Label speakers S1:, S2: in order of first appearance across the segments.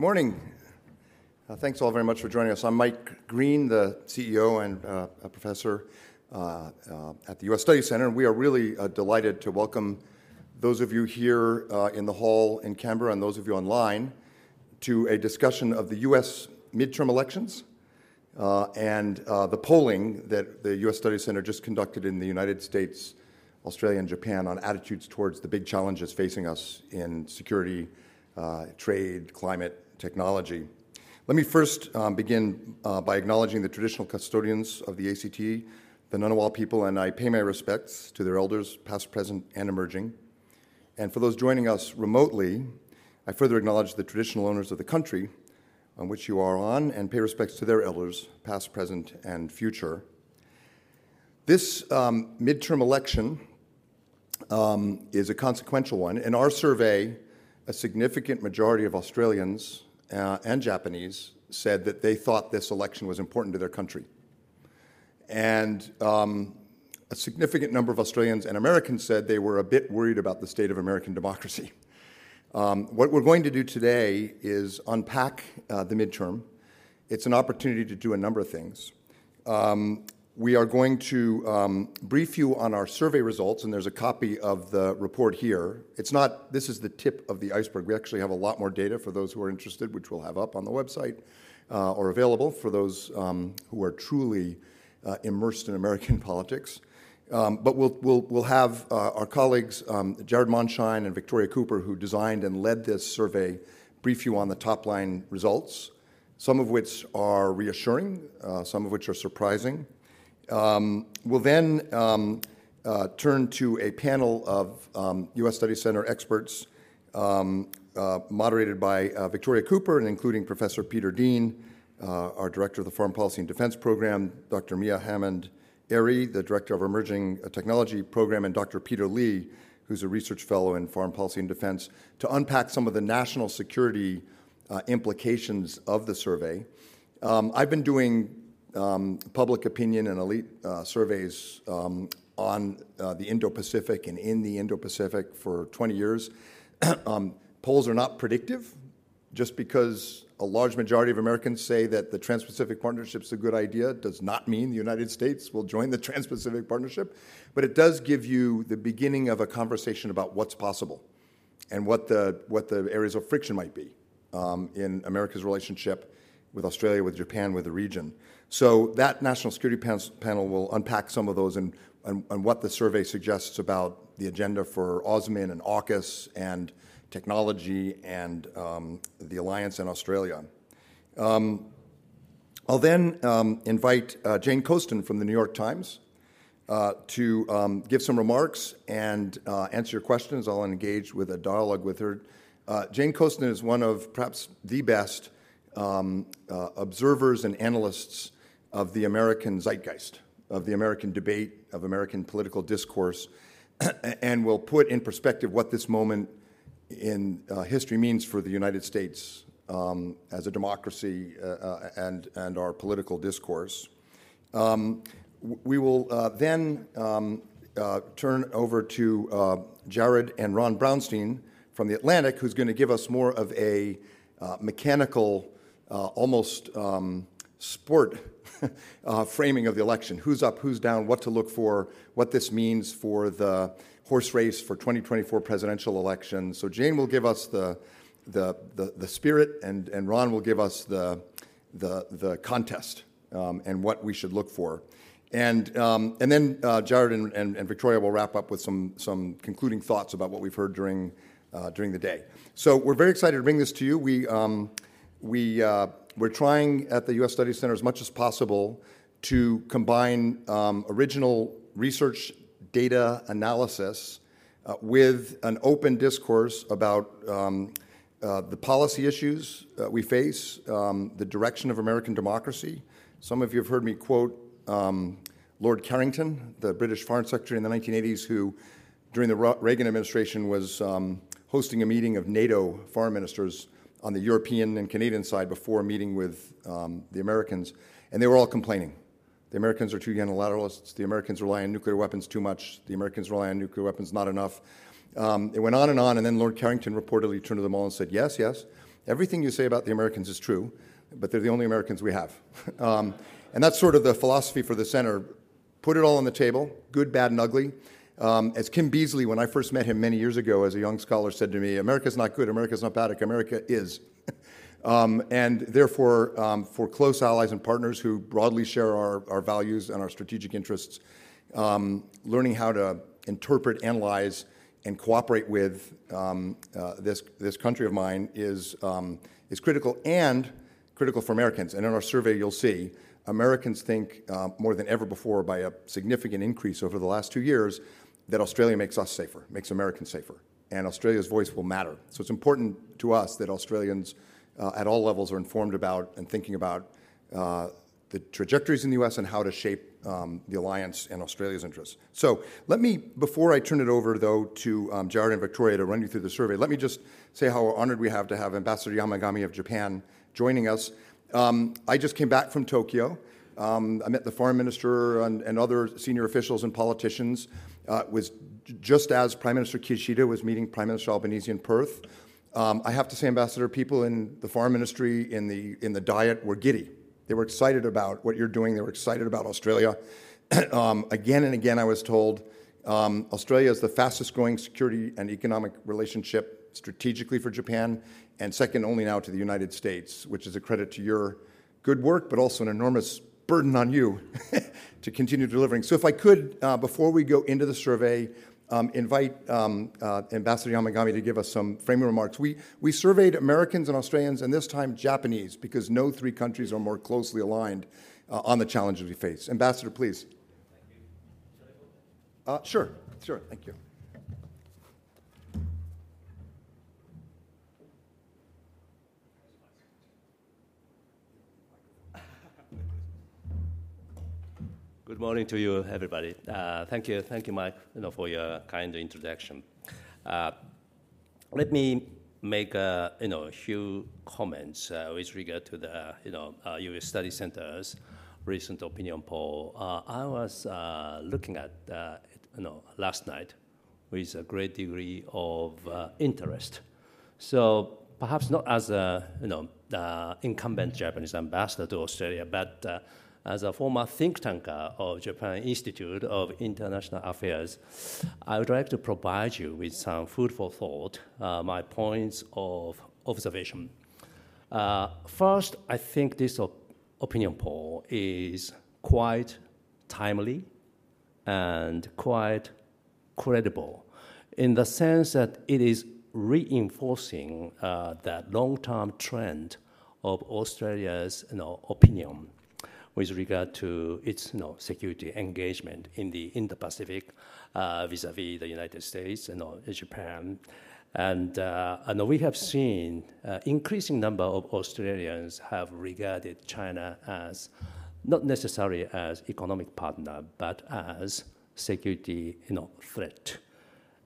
S1: morning. Uh, thanks all very much for joining us. I'm Mike Green, the CEO and uh, a professor uh, uh at the U.S. Study Center, and we are really uh, delighted to welcome those of you here uh, in the hall in Canberra and those of you online to a discussion of the U.S. midterm elections and the polling that the U.S. Study Center just conducted in the United States, Australia, and Japan on attitudes towards the big challenges facing us in security, trade, climate, technology. Let me first um, begin uh, by acknowledging the traditional custodians of the ACT, the Ngunnawal people, and I pay my respects to their elders, past, present, and emerging. And for those joining us remotely, I further acknowledge the traditional owners of the country on which you are on and pay respects to their elders, past, present, and future. This um, midterm election um, is a consequential one. In our survey, a significant majority of Australians uh, and Japanese said that they thought this election was important to their country. And um, a significant number of Australians and Americans said they were a bit worried about the state of American democracy. Um, what we're going to do today is unpack uh, the midterm. It's an opportunity to do a number of things. Um, we are going to um, brief you on our survey results, and there's a copy of the report here. It's not, this is the tip of the iceberg. We actually have a lot more data for those who are interested, which we'll have up on the website uh, or available for those um, who are truly uh, immersed in American politics. Um, but we'll, we'll, we'll have uh, our colleagues, um, Jared Mondschein and Victoria Cooper, who designed and led this survey, brief you on the top line results, some of which are reassuring, uh, some of which are surprising. Um, we'll then um, uh, turn to a panel of um, U.S. Study Center experts um, uh, moderated by uh, Victoria Cooper and including Professor Peter Dean, uh, our Director of the Foreign Policy and Defense Program, Dr. Mia Hammond Airy, the Director of Emerging Technology Program, and Dr. Peter Lee, who's a research fellow in foreign policy and defense, to unpack some of the national security uh, implications of the survey. Um, I've been doing um, public opinion and elite uh, surveys um, on uh, the Indo Pacific and in the Indo Pacific for 20 years. um, polls are not predictive. Just because a large majority of Americans say that the Trans Pacific Partnership is a good idea does not mean the United States will join the Trans Pacific Partnership. But it does give you the beginning of a conversation about what's possible and what the, what the areas of friction might be um, in America's relationship with Australia, with Japan, with the region. So that national security panel will unpack some of those and, and, and, what the survey suggests about the agenda for AUSMIN and AUKUS and technology and um, the alliance in Australia. Um, I'll then um, invite uh, Jane Coaston from the New York Times uh, to um, give some remarks and uh, answer your questions. I'll engage with a dialogue with her. Uh, Jane Coaston is one of perhaps the best um, uh, observers and analysts of the American zeitgeist, of the American debate, of American political discourse, and will put in perspective what this moment in uh, history means for the United States um, as a democracy uh, uh and, and our political discourse. Um, we will uh, then um, uh, turn over to uh, Jared and Ron Brownstein from The Atlantic, who's going to give us more of a mechanical, almost um, sport uh, framing of the election who's up, who's down, what to look for, what this means for the horse race for 2024 presidential election. So Jane will give us the, the, the, the spirit, and, and Ron will give us the, the, the contest um, and what we should look for. And, um, and then uh, Jared and, and, and, Victoria will wrap up with some, some concluding thoughts about what we've heard during, uh, during the day. So we're very excited to bring this to you. We, um, we, uh, we're trying at the U.S. Study Center as much as possible to combine um, original research data analysis uh, with an open discourse about um, uh, the policy issues we face, um, the direction of American democracy. Some of you have heard me quote um, Lord Carrington, the British Foreign Secretary in the 1980s, who during the Reagan administration was um, hosting a meeting of NATO foreign ministers on the European and Canadian side before meeting with um, the Americans, and they were all complaining. The Americans are too unilateralists. The Americans rely on nuclear weapons too much. The Americans rely on nuclear weapons not enough. Um, it went on and on, and then Lord Carrington reportedly turned to them all and said, Yes, yes, everything you say about the Americans is true, but they're the only Americans we have. um, and that's sort of the philosophy for the center. Put it all on the table, good, bad, and ugly. Um, as Kim Beazley, when I first met him many years ago as a young scholar, said to me, America's not good, America's not bad, America is. um, and therefore, um, for close allies and partners who broadly share our, our values and our strategic interests, um, learning how to interpret, analyze, and cooperate with um, uh, this, this country of mine is, um, is critical and critical for Americans. And in our survey, you'll see Americans think uh, more than ever before, by a significant increase over the last two years, that Australia makes us safer, makes Americans safer, and Australia's voice will matter. So it's important to us that Australians uh, at all levels are informed about and thinking about uh, the trajectories in the U.S. and how to shape um, the alliance and Australia's interests. So let me, before I turn it over, though, to um, Jared and Victoria to run you through the survey, let me just say how honored we have to have Ambassador Yamagami of Japan joining us. Um, I just came back from Tokyo. Um, I met the foreign minister and, and other senior officials and politicians. Uh, was just as Prime Minister Kishida was meeting Prime Minister Albanese in Perth. Um, I have to say, Ambassador, people in the foreign ministry, in the in the Diet, were giddy. They were excited about what you're doing. They were excited about Australia. um, again and again, I was told um, Australia is the fastest growing security and economic relationship strategically for Japan, and second only now to the United States, which is a credit to your good work, but also an enormous burden on you to continue delivering. So, if I could, uh, before we go into the survey, um, invite um, uh, Ambassador Yamagami to give us some framing remarks. We, we surveyed Americans and Australians, and this time Japanese, because no three countries are more closely aligned uh, on the challenges we face. Ambassador, please. Uh, sure, sure, thank you.
S2: Good morning to you, everybody. Uh, thank you, thank you, Mike, you know, for your kind introduction. Uh, let me make a you know a few comments uh, with regard to the you know U.S. Uh, Study Center's recent opinion poll. Uh, I was uh, looking at it, you know last night with a great degree of interest. So perhaps not as a you know incumbent Japanese ambassador to Australia, but as a former think tanker of Japan Institute of International Affairs, I would like to provide you with some food for thought, uh, my points of observation. Uh, first, I think this op- opinion poll is quite timely and quite credible in the sense that it is reinforcing uh, that long-term trend of Australia's you know, opinion with regard to its you know, security engagement in the Indo-Pacific uh, vis-a-vis the United States and Japan. And, uh, and we have seen uh, increasing number of Australians have regarded China as not necessarily as economic partner, but as security you know, threat.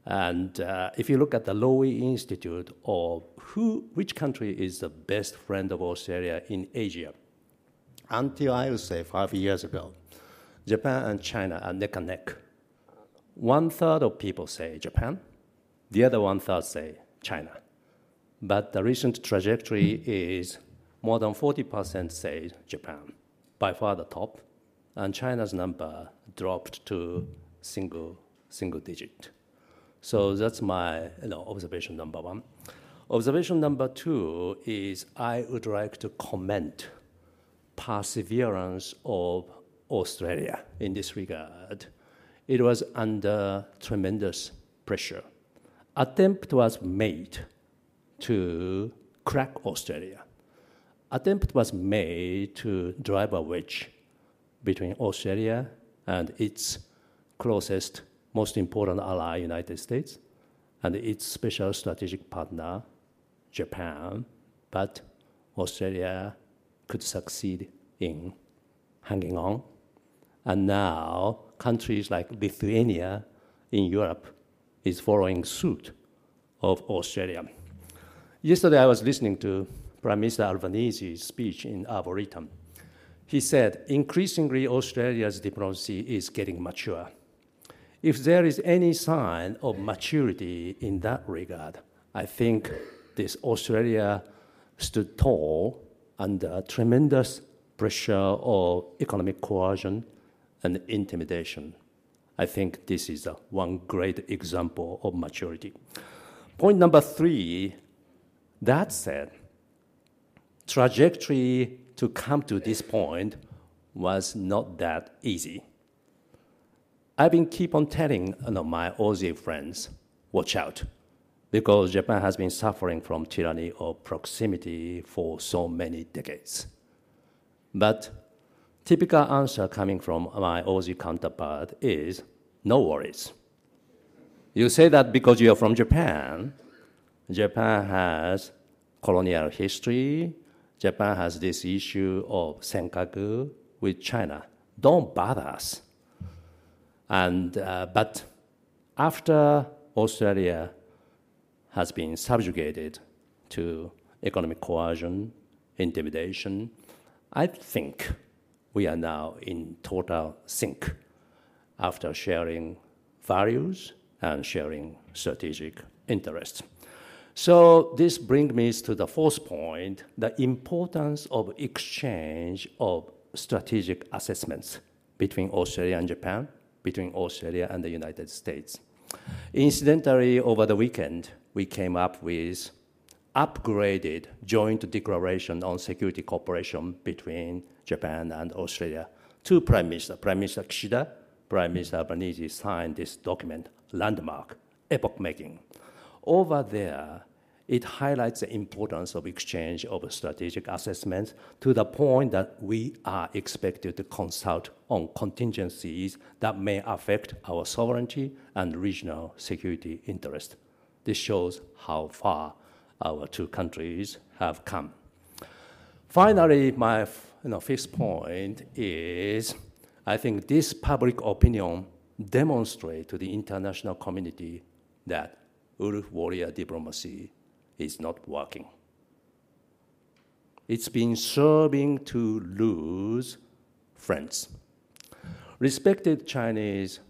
S2: And uh, if you look at the Lowy Institute of who, which country is the best friend of Australia in Asia, until I would say five years ago, Japan and China are neck and neck. One third of people say Japan, the other one third say China. But the recent trajectory is more than 40% say Japan, by far the top, and China's number dropped to single single digit. So that's my you know, observation number one. Observation number two is I would like to comment perseverance of Australia in this regard. It was under tremendous pressure. Attempt was made to crack Australia. Attempt was made to drive a wedge between Australia and its closest, most important ally, United States, and its special strategic partner, Japan. But Australia could succeed in hanging on. And now countries like Lithuania in Europe is following suit of Australia. Yesterday I was listening to Prime Minister Albanese's speech in Arboretum. He said, increasingly Australia's diplomacy is getting mature. If there is any sign of maturity in that regard, I think this Australia stood tall under tremendous pressure of economic coercion and intimidation. I think this is uh, one great example of maturity. Point number three, that said, trajectory to come to this point was not that easy. I've been keep on telling you know, my Aussie friends, watch out, because Japan has been suffering from tyranny of proximity for so many decades. But typical answer coming from my Aussie counterpart is no worries. You say that because you're from Japan. Japan has colonial history. Japan has this issue of senkaku with China. Don't bother us. And, uh, but after Australia has been subjugated to economic coercion, intimidation, I think we are now in total sync after sharing values and sharing strategic interests. So this brings me to the fourth point, the importance of exchange of strategic assessments between Australia and Japan, between Australia and the United States. Incidentally, over the weekend, we came up with upgraded joint declaration on security cooperation between Japan and Australia. Two Prime Minister, Prime Minister Kishida, Prime Minister Albanese signed this document, landmark, epoch-making. Over there, it highlights the importance of exchange of strategic assessments to the point that we are expected to consult on contingencies that may affect our sovereignty and regional security interest. This shows how far our two countries have come. Finally, my you know, fifth point is I think this public opinion demonstrates to the international community that wolf warrior diplomacy is not working. It's been serving to lose friends. Respected Chinese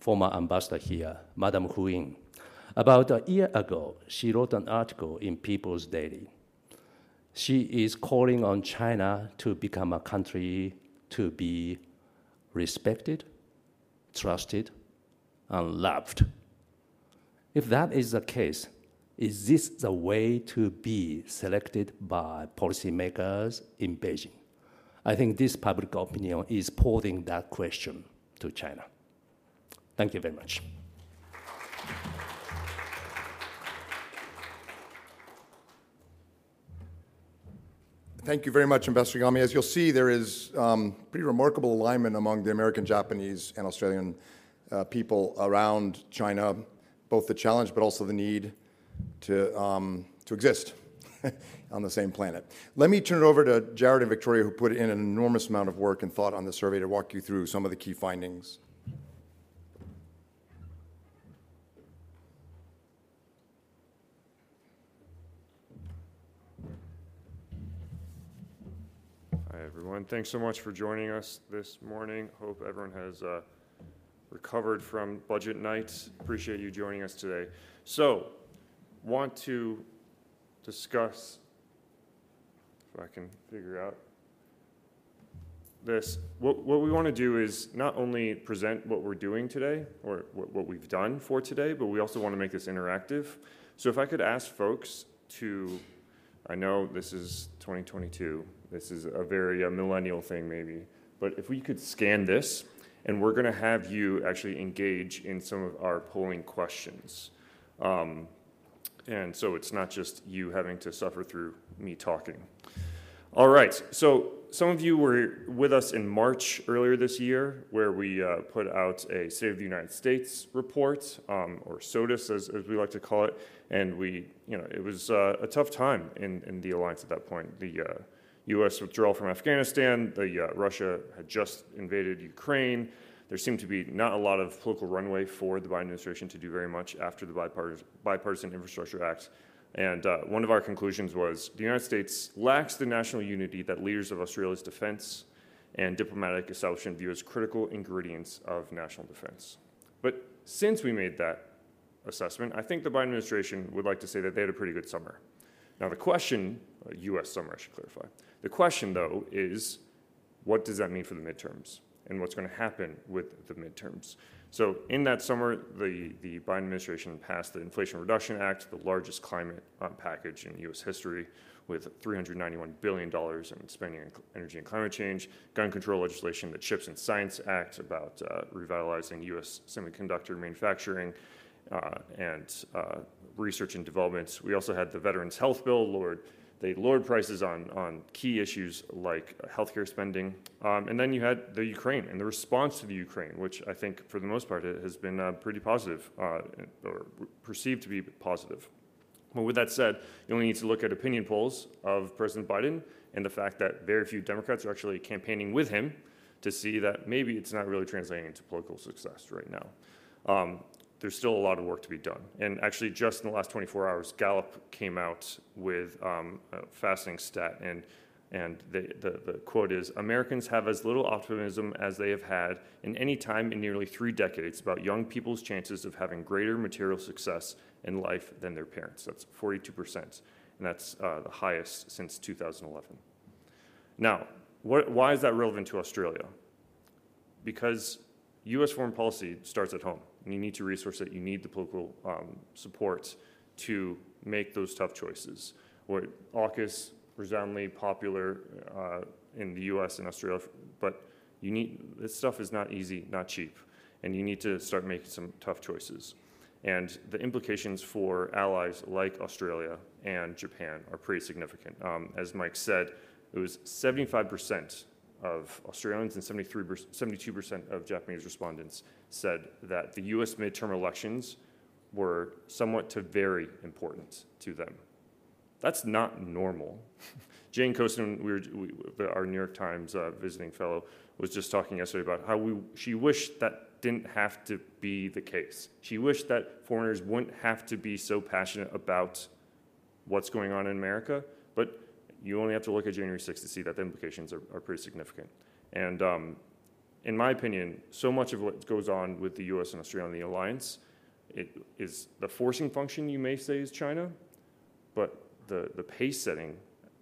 S2: former ambassador here, Madame Fu Ying, about a year ago, she wrote an article in People's Daily. She is calling on China to become a country to be respected, trusted, and loved. If that is the case, is this the way to be selected by policymakers in Beijing? I think this public opinion is posing that question to China. Thank you very much.
S1: Thank you very much, Ambassador Yamagami. As you'll see, there is um, pretty remarkable alignment among the American, Japanese, and Australian uh, people around China, both the challenge but also the need to, um, to exist on the same planet. Let me turn it over to Jared and Victoria, who put in an enormous amount of work and thought on the survey to walk you through some of the key findings.
S3: Everyone. Thanks so much for joining us this morning. Hope everyone has uh, recovered from budget night. Appreciate you joining us today. So, want to discuss, if I can figure out this. What, what we want to do is not only present what we're doing today or what, what we've done for today, but we also want to make this interactive. So, if I could ask folks to, I know this is 2022 this is a very uh, millennial thing, maybe. But if we could scan this, and we're going to have you actually engage in some of our polling questions. Um, and so it's not just you having to suffer through me talking. All right, so some of you were with us in March earlier this year, where we uh, put out a State of the United States report, um, or SOTUS as, as, we like to call it, and we, you know, it was uh, a tough time in, in the alliance at that point. The uh, U.S. withdrawal from Afghanistan. The, uh, Russia had just invaded Ukraine. There seemed to be not a lot of political runway for the Biden administration to do very much after the Bipartisan, Bipartisan Infrastructure Act. And uh, one of our conclusions was the United States lacks the national unity that leaders of Australia's defense and diplomatic establishment view as critical ingredients of national defense. But since we made that assessment, I think the Biden administration would like to say that they had a pretty good summer. Now, the question uh, US summer, I should clarify. The question, though, is what does that mean for the midterms? And what's going to happen with the midterms? So, in that summer, the, the Biden administration passed the Inflation Reduction Act, the largest climate um, package in US history, with $391 billion in spending on energy and climate change, gun control legislation, the CHIPS and Science Act about uh, revitalizing US semiconductor manufacturing, uh, and uh, research and development. We also had the Veterans Health Bill, lowered they lowered prices on, on key issues like healthcare spending. Um, and then you had the Ukraine and the response to the Ukraine, which I think for the most part has been uh, pretty positive uh, or perceived to be positive. But with that said, you only need to look at opinion polls of President Biden and the fact that very few Democrats are actually campaigning with him to see that maybe it's not really translating into political success right now. Um, there's still a lot of work to be done. And actually, just in the last 24 hours, Gallup came out with um, a fascinating stat, and and the, the, the, quote is Americans have as little optimism as they have had in any time in nearly three decades about young people's chances of having greater material success in life than their parents. That's 42%, and that's uh, the highest since 2011. Now, what, why is that relevant to Australia? Because US foreign policy starts at home you need to resource it. You need the political um, support to make those tough choices. What AUKUS resoundingly popular uh, in the U.S. and Australia, but you need this stuff is not easy, not cheap, and you need to start making some tough choices. And the implications for allies like Australia and Japan are pretty significant. Um, as Mike said, it was 75 percent of Australians and 73 72% of Japanese respondents said that the US midterm elections were somewhat to very important to them. That's not normal. Jane Coaston, we we, our New York Times uh, visiting fellow, was just talking yesterday about how we, she wished that didn't have to be the case. She wished that foreigners wouldn't have to be so passionate about what's going on in America, but you only have to look at January 6th to see that the implications are, are pretty significant. And um, in my opinion, so much of what goes on with the US and Australia and the alliance it is the forcing function, you may say, is China, but the, the pace setting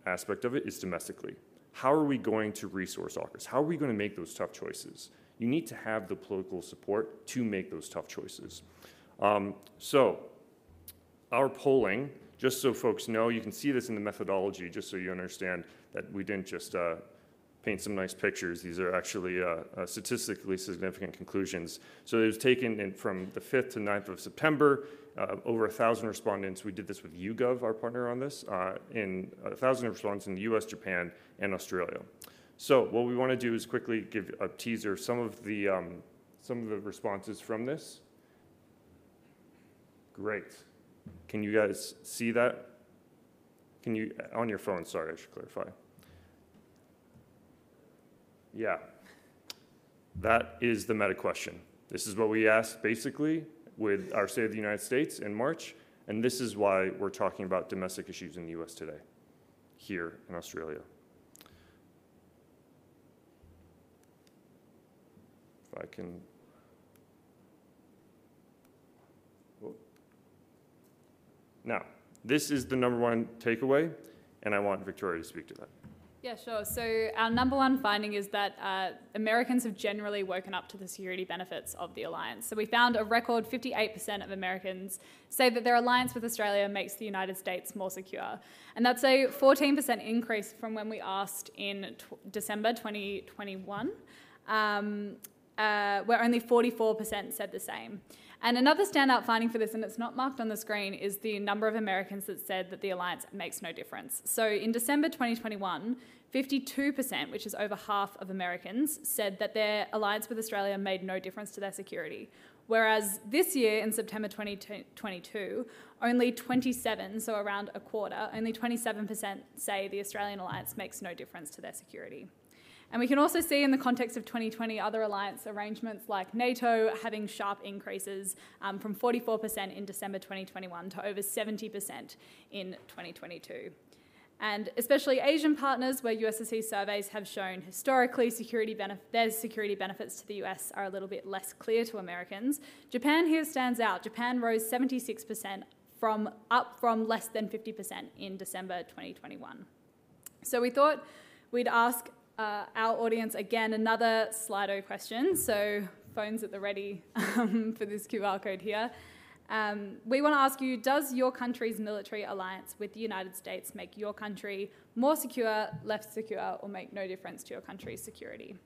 S3: aspect of it is domestically. How are we going to resource AUKUS? How are we going to make those tough choices? You need to have the political support to make those tough choices. Um, so, our polling just so folks know, you can see this in the methodology, just so you understand that we didn't just uh, paint some nice pictures. These are actually uh, uh, statistically significant conclusions. So it was taken from the 5th to 9th of September. Uh, over a thousand respondents. We did this with YouGov, our partner on this, uh, in a thousand respondents in the U.S., Japan, and Australia. So what we want to do is quickly give a teaser some of the um, some of the responses from this. Great. Can you guys see that? Can you, on your phone, sorry, I should clarify. Yeah. That is the meta question. This is what we asked basically with our State of the United States in March, and this is why we're talking about domestic issues in the US today, here in Australia. If I can Now, this is the number one takeaway, and I want Victoria to speak to that.
S4: Yeah, sure. So, our number one finding is that uh, Americans have generally woken up to the security benefits of the alliance. So, we found a record 58% of Americans say that their alliance with Australia makes the United States more secure. And that's a 14% increase from when we asked in t- December 2021, um, uh, where only 44% said the same. And another standout finding for this, and it's not marked on the screen, is the number of Americans that said that the alliance makes no difference. So in December 2021, 52%, which is over half of Americans, said that their alliance with Australia made no difference to their security. Whereas this year, in September 2022, only 27, so around a quarter, only 27% say the Australian alliance makes no difference to their security. And we can also see in the context of 2020 other alliance arrangements like NATO having sharp increases um, from 44% in December 2021 to over 70% in 2022. And especially Asian partners, where USSC surveys have shown historically security benef- their security benefits to the US are a little bit less clear to Americans. Japan here stands out. Japan rose 76% from up from less than 50% in December 2021. So we thought we'd ask uh, our audience again another Slido question. So phones at the ready um, for this QR code here. Um, we want to ask you Does your country's military alliance with the United States make your country more secure, less secure, or make no difference to your country's security?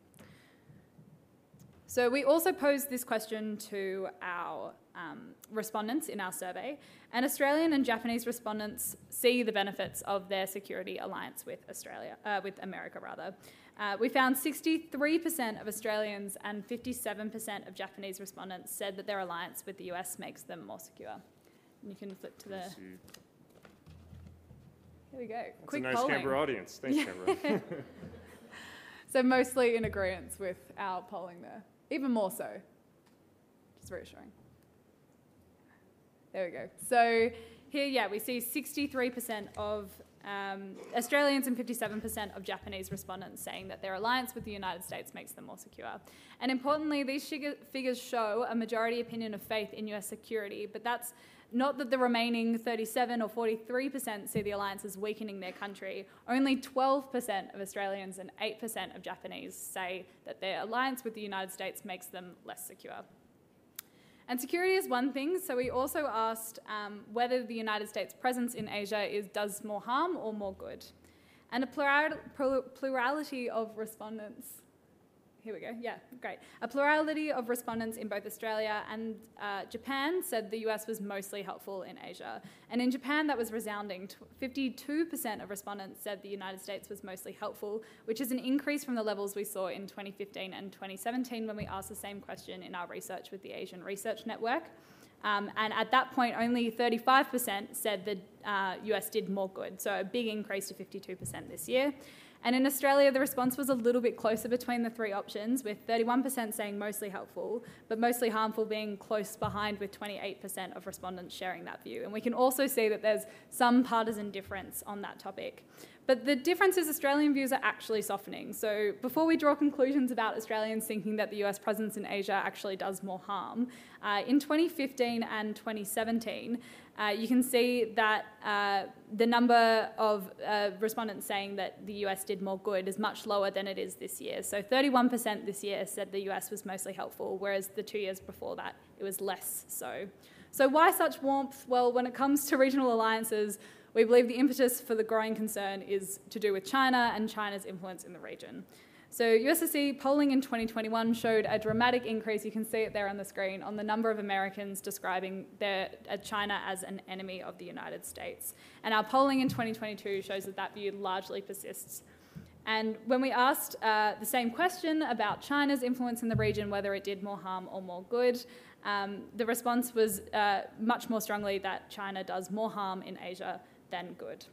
S4: So, we also posed this question to our um, respondents in our survey, and Australian and Japanese respondents see the benefits of their security alliance with Australia, uh, with America rather. Uh, we found 63% of Australians and 57% of Japanese respondents said that their alliance with the US makes them more secure. And you can flip to the. Here we go.
S3: That's
S4: Quick
S3: a nice
S4: polling.
S3: Canberra audience. Thanks, Canberra.
S4: So mostly in agreement with our polling there, even more so. Just reassuring. There we go. So here, yeah, we see 63% of um, Australians and 57% of Japanese respondents saying that their alliance with the United States makes them more secure. And importantly, these figures show a majority opinion of faith in US security, but that's not that the remaining 37 or 43% see the alliance as weakening their country. Only 12% of Australians and 8% of Japanese say that their alliance with the United States makes them less secure. And security is one thing, so we also asked um, whether the United States' presence in Asia is, does more harm or more good. And a plurality of respondents here we go. Yeah, great. A plurality of respondents in both Australia and uh, Japan said the US was mostly helpful in Asia. And in Japan, that was resounding. 52% of respondents said the United States was mostly helpful, which is an increase from the levels we saw in 2015 and 2017 when we asked the same question in our research with the Asian Research Network. Um, and at that point, only 35% said the uh, US did more good, so a big increase to 52% this year. And in Australia, the response was a little bit closer between the three options, with 31% saying mostly helpful, but mostly harmful being close behind, with 28% of respondents sharing that view. And we can also see that there's some partisan difference on that topic. But the difference is Australian views are actually softening. So before we draw conclusions about Australians thinking that the US presence in Asia actually does more harm, uh, in 2015 and 2017, uh, you can see that uh, the number of uh, respondents saying that the US did more good is much lower than it is this year. So 31% this year said the US was mostly helpful, whereas the two years before that it was less so. So, why such warmth? Well, when it comes to regional alliances, we believe the impetus for the growing concern is to do with China and China's influence in the region. So USSC polling in 2021 showed a dramatic increase, you can see it there on the screen, on the number of Americans describing their, uh, China as an enemy of the United States. And our polling in 2022 shows that that view largely persists. And when we asked uh, the same question about China's influence in the region, whether it did more harm or more good, um, the response was uh, much more strongly that China does more harm in Asia than good.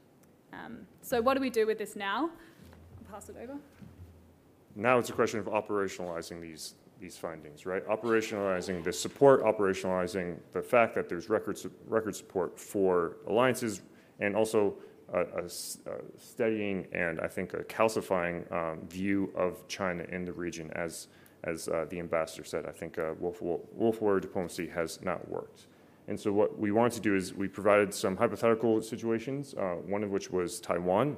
S4: Um, so, what do we do with this now? I'll pass it over.
S3: Now it's a question of operationalizing these, these findings, right? Operationalizing the support, operationalizing the fact that there's record, record support for alliances, and also a, a, a steadying and I think a calcifying um, view of China in the region, as, as uh, the ambassador said. I think uh, Wolf, Wolf Warrior diplomacy has not worked. And so what we wanted to do is we provided some hypothetical situations, uh, one of which was Taiwan,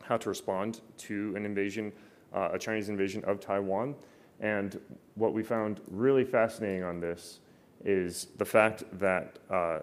S3: how to respond to an invasion uh, a Chinese invasion of Taiwan. And what we found really fascinating on this is the fact that uh,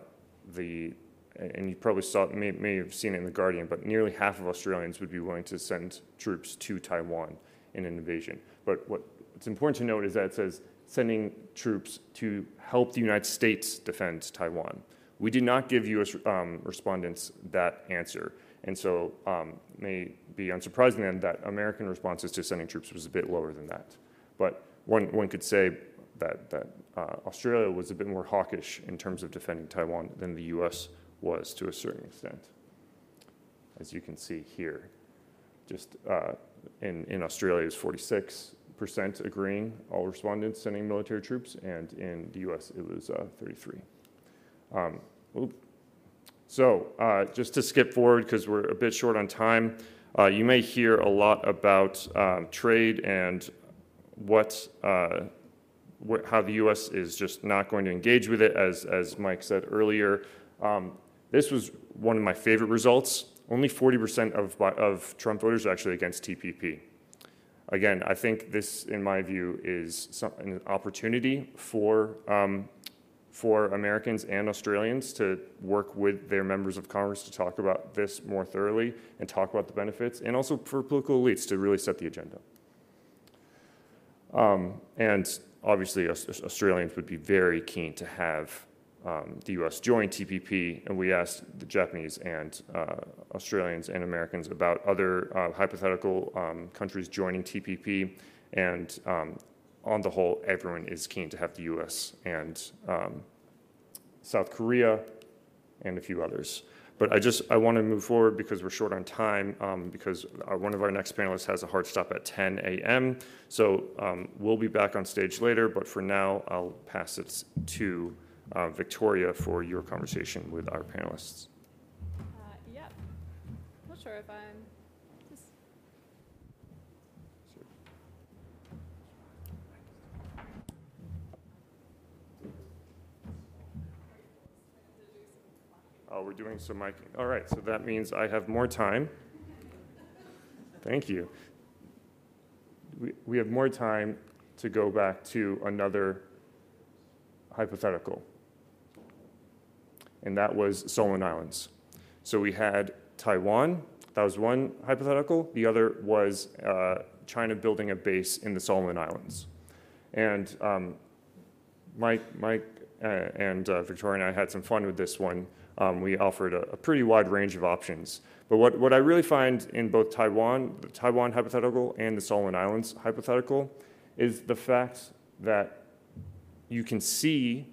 S3: the, and you probably saw, may, may have seen it in The Guardian, but nearly half of Australians would be willing to send troops to Taiwan in an invasion. But what, what's important to note is that it says sending troops to help the United States defend Taiwan. We did not give U.S. Um, respondents that answer. And so um, may be unsurprising then that American responses to sending troops was a bit lower than that. But one, one could say that, that uh, Australia was a bit more hawkish in terms of defending Taiwan than the US was to a certain extent. As you can see here, just uh, in, in Australia is 46% agreeing, all respondents sending military troops, and in the US it was uh, 33. Um, so, uh, just to skip forward because we're a bit short on time, uh, you may hear a lot about um, trade and what, uh, wh- how the U.S. is just not going to engage with it, as, as Mike said earlier. Um, This was one of my favorite results. Only 40% of, of Trump voters are actually against TPP. Again, I think this, in my view, is some, an opportunity for, um, for Americans and Australians to work with their members of Congress to talk about this more thoroughly and talk about the benefits, and also for political elites to really set the agenda. Um, and obviously, Australians would be very keen to have um, the US join TPP, and we asked the Japanese and uh, Australians and Americans about other uh, hypothetical um, countries joining TPP, and um, on the whole, everyone is keen to have the US and um, South Korea and a few others. But I just I want to move forward because we're short on time um, because our, one of our next panelists has a hard stop at 10 a.m. So um, we'll be back on stage later. But for now, I'll pass it to uh, Victoria for your conversation with our panelists.
S4: Uh, yep. Not sure if I'm. Just...
S3: Oh, we're doing some mic. All right, so that means I have more time. Thank you. We, we have more time to go back to another hypothetical and that was Solomon Islands. So we had Taiwan, that was one hypothetical. The other was uh, China building a base in the Solomon Islands. And um, Mike, Mike uh, and uh, Victoria and I had some fun with this one. Um, we offered a, a, pretty wide range of options. But what, what I really find in both Taiwan, the Taiwan hypothetical and the Solomon Islands hypothetical, is the fact that you can see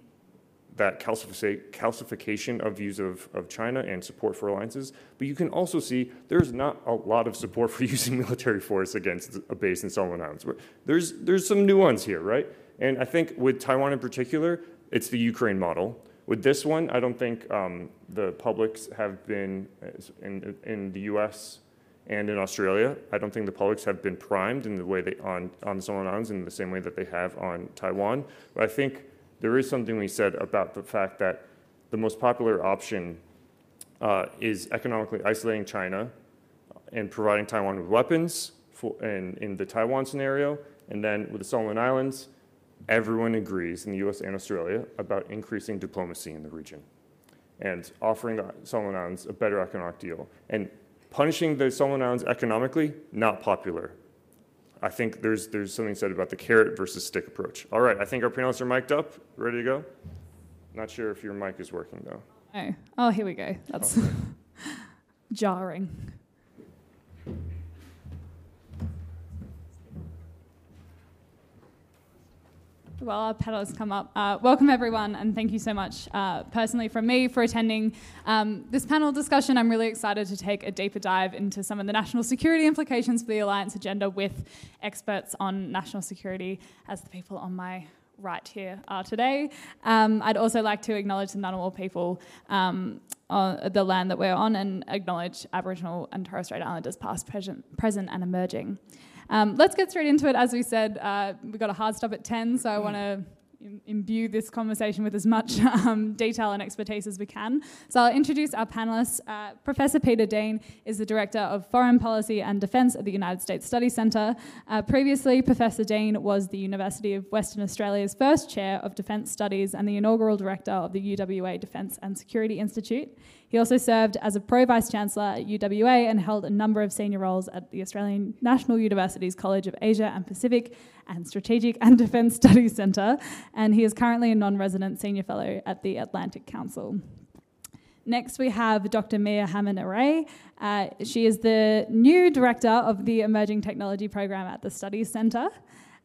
S3: that calcification of views of, of China and support for alliances, but you can also see there's not a lot of support for using military force against a base in Solomon Islands. There's, there's some nuance here, right? And I think with Taiwan in particular, it's the Ukraine model. With this one, I don't think um, the publics have been, in, in the US and in Australia, I don't think the publics have been primed in the way they, on, on the Solomon Islands in the same way that they have on Taiwan. But I think there is something we said about the fact that the most popular option uh, is economically isolating China and providing Taiwan with weapons for, in, in the Taiwan scenario. And then with the Solomon Islands, everyone agrees in the US and Australia about increasing diplomacy in the region and offering the Solomon Islands a better economic deal. And punishing the Solomon Islands economically, not popular. I think there's, there's something said about the carrot versus stick approach. All right, I think our panelists are mic'd up, ready to go. Not sure if your mic is working though.
S4: Oh, oh here we go. That's oh, jarring. Well, our panelists come up. Uh, welcome, everyone, and thank you so much uh, personally from me for attending um, this panel discussion. I'm really excited to take a deeper dive into some of the national security implications for the Alliance agenda with experts on national security as the people on my right here are today. Um, I'd also like to acknowledge the Ngunnawal people um, on the land that we're on and acknowledge Aboriginal and Torres Strait Islanders past, present, present and emerging. Um, let's get straight into it. As we said, uh, we've got a hard stop at 10, so I want to imbue this conversation with as much um, detail and expertise as we can. So I'll introduce our panelists. Uh, Professor Peter Dean is the Director of Foreign Policy and Defence at the United States Study Centre. Uh, previously, Professor Dean was the University of Western Australia's first Chair of Defence Studies and the inaugural Director of the UWA Defence and Security Institute. He also served as a Pro Vice Chancellor at UWA and held a number of senior roles at the Australian National University's College of Asia and Pacific and Strategic and Defence Studies Centre, and he is currently a non resident senior fellow at the Atlantic Council. Next, we have Dr. Miah Hammond-Errey. Uh, she is the new director of the Emerging Technology Program at the Studies Centre.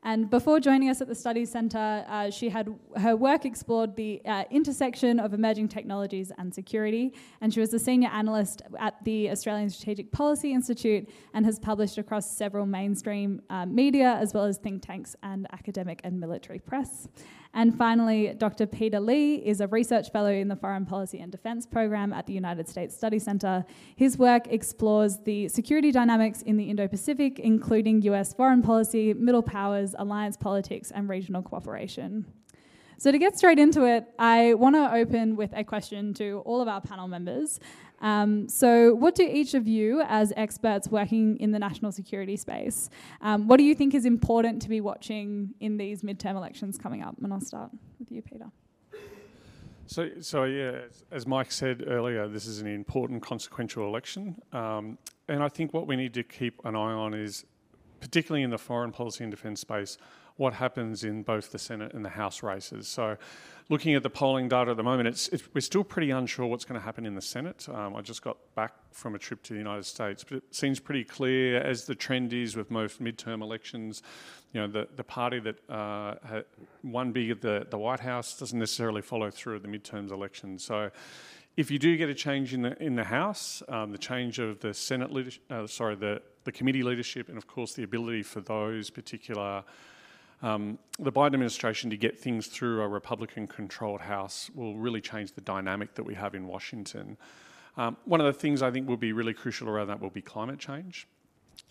S4: And before joining us at the Studies Centre, uh, she had her work explored the uh, intersection of emerging technologies and security. And she was a senior analyst at the Australian Strategic Policy Institute and has published across several mainstream uh, media as well as think tanks and academic and military press. And finally, Dr. Peter Lee is a research fellow in the Foreign Policy and Defence program at the United States Study Centre. His work explores the security dynamics in the Indo Pacific, including US foreign policy, middle powers, alliance politics, and regional cooperation. So, to get straight into it, I want to open with a question to all of our panel members. Um, so, what do each of you, as experts working in the national security space, um, what do you think is important to be watching in these midterm elections coming up? And I'll start with you, Peter.
S5: So, so yeah, as Mike said earlier, this is an important consequential election. Um, and I think what we need to keep an eye on is, particularly in the foreign policy and defence space, what happens in both the Senate and the House races. So, looking at the polling data at the moment, it's, we're still pretty unsure what's going to happen in the Senate. Um, I just got back from a trip to the United States, but it seems pretty clear, as the trend is with most midterm elections, you know, the, the party that uh, won big at the, the White House doesn't necessarily follow through at the midterms election. So, if you do get a change in the in the House, um, the change of the Senate leadership, uh, sorry, the the committee leadership, and of course the ability for those particular um, the Biden administration to get things through a Republican controlled House will really change the dynamic that we have in Washington. Um, one of the things I think will be really crucial around that will be climate change.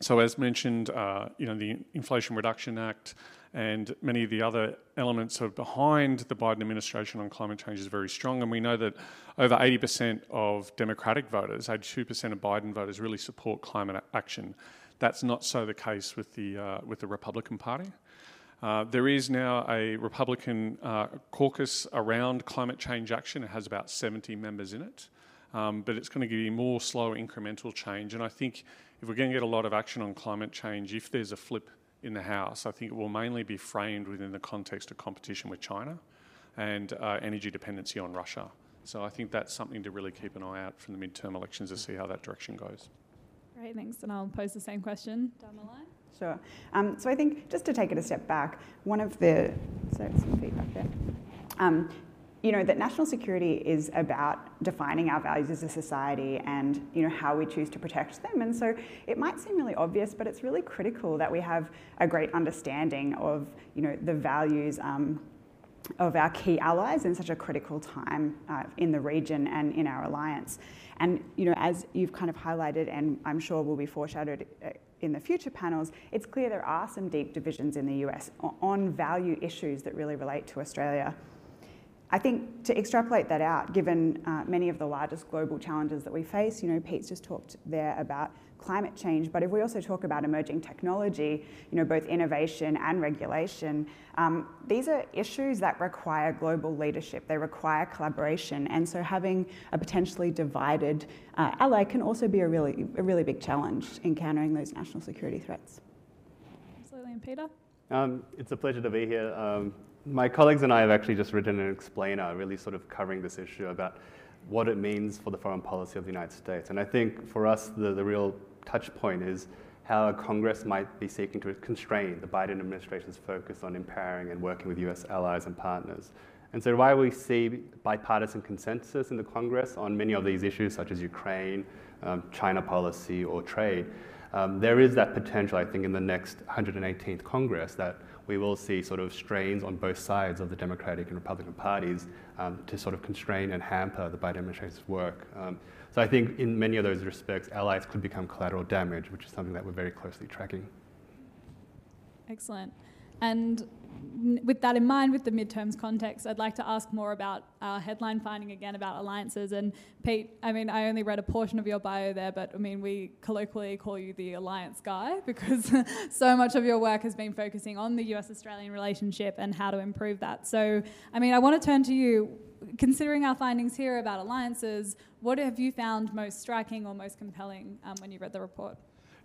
S5: So, as mentioned, uh, you know, the Inflation Reduction Act and many of the other elements behind the Biden administration on climate change is very strong. And we know that over 80% of Democratic voters, 82% of Biden voters, really support climate action. That's not so the case with the uh, with the Republican Party. Uh, there is now a Republican uh, caucus around climate change action. It has about 70 members in it, um, but it's going to give you more slow incremental change. And I think if we're going to get a lot of action on climate change, if there's a flip in the House, I think it will mainly be framed within the context of competition with China and uh, energy dependency on Russia. So I think that's something to really keep an eye out from the midterm elections to see how that direction goes.
S4: Great, thanks. And I'll pose the same question down the line.
S6: Sure. Um, so I think just to take it a step back, one of the sorry, some feedback there. Um, you know that national security is about defining our values as a society and you know how we choose to protect them and so it might seem really obvious but it's really critical that we have a great understanding of you know the values um, of our key allies in such a critical time uh, in the region and in our alliance and you know as you've kind of highlighted and i'm sure will be foreshadowed uh, in the future panels, it's clear there are some deep divisions in the US on value issues that really relate to Australia. I think to extrapolate that out, given uh, many of the largest global challenges that we face, you know, Pete's just talked there about climate change, but if we also talk about emerging technology, you know, both innovation and regulation, um, these are issues that require global leadership. They require collaboration, and so having a potentially divided uh, ally can also be a really, a really big challenge in countering those national security threats.
S4: Absolutely, and Peter.
S7: Um, it's a pleasure to be here. Um, my colleagues and I have actually just written an explainer, really sort of covering this issue about what it means for the foreign policy of the United States. And I think for us, the, the real touch point is how Congress might be seeking to constrain the Biden administration's focus on empowering and working with US allies and partners. And so while we see bipartisan consensus in the Congress on many of these issues, such as Ukraine, um, China policy, or trade, um, there is that potential, I think, in the next 118th Congress that we will see sort of strains on both sides of the Democratic and Republican parties um, to sort of constrain and hamper the Biden administration's work. So I think in many of those respects, allies could become collateral damage, which is something that we're very closely tracking.
S4: Excellent. And with that in mind, with the midterms context, I'd like to ask more about our headline finding again about alliances. And Pete, I mean, I only read a portion of your bio there, but I mean, we colloquially call you the alliance guy because so much of your work has been focusing on the US Australian relationship and how to improve that. So, I mean, I want to turn to you. Considering our findings here about alliances, what have you found most striking or most compelling um, when you read the report?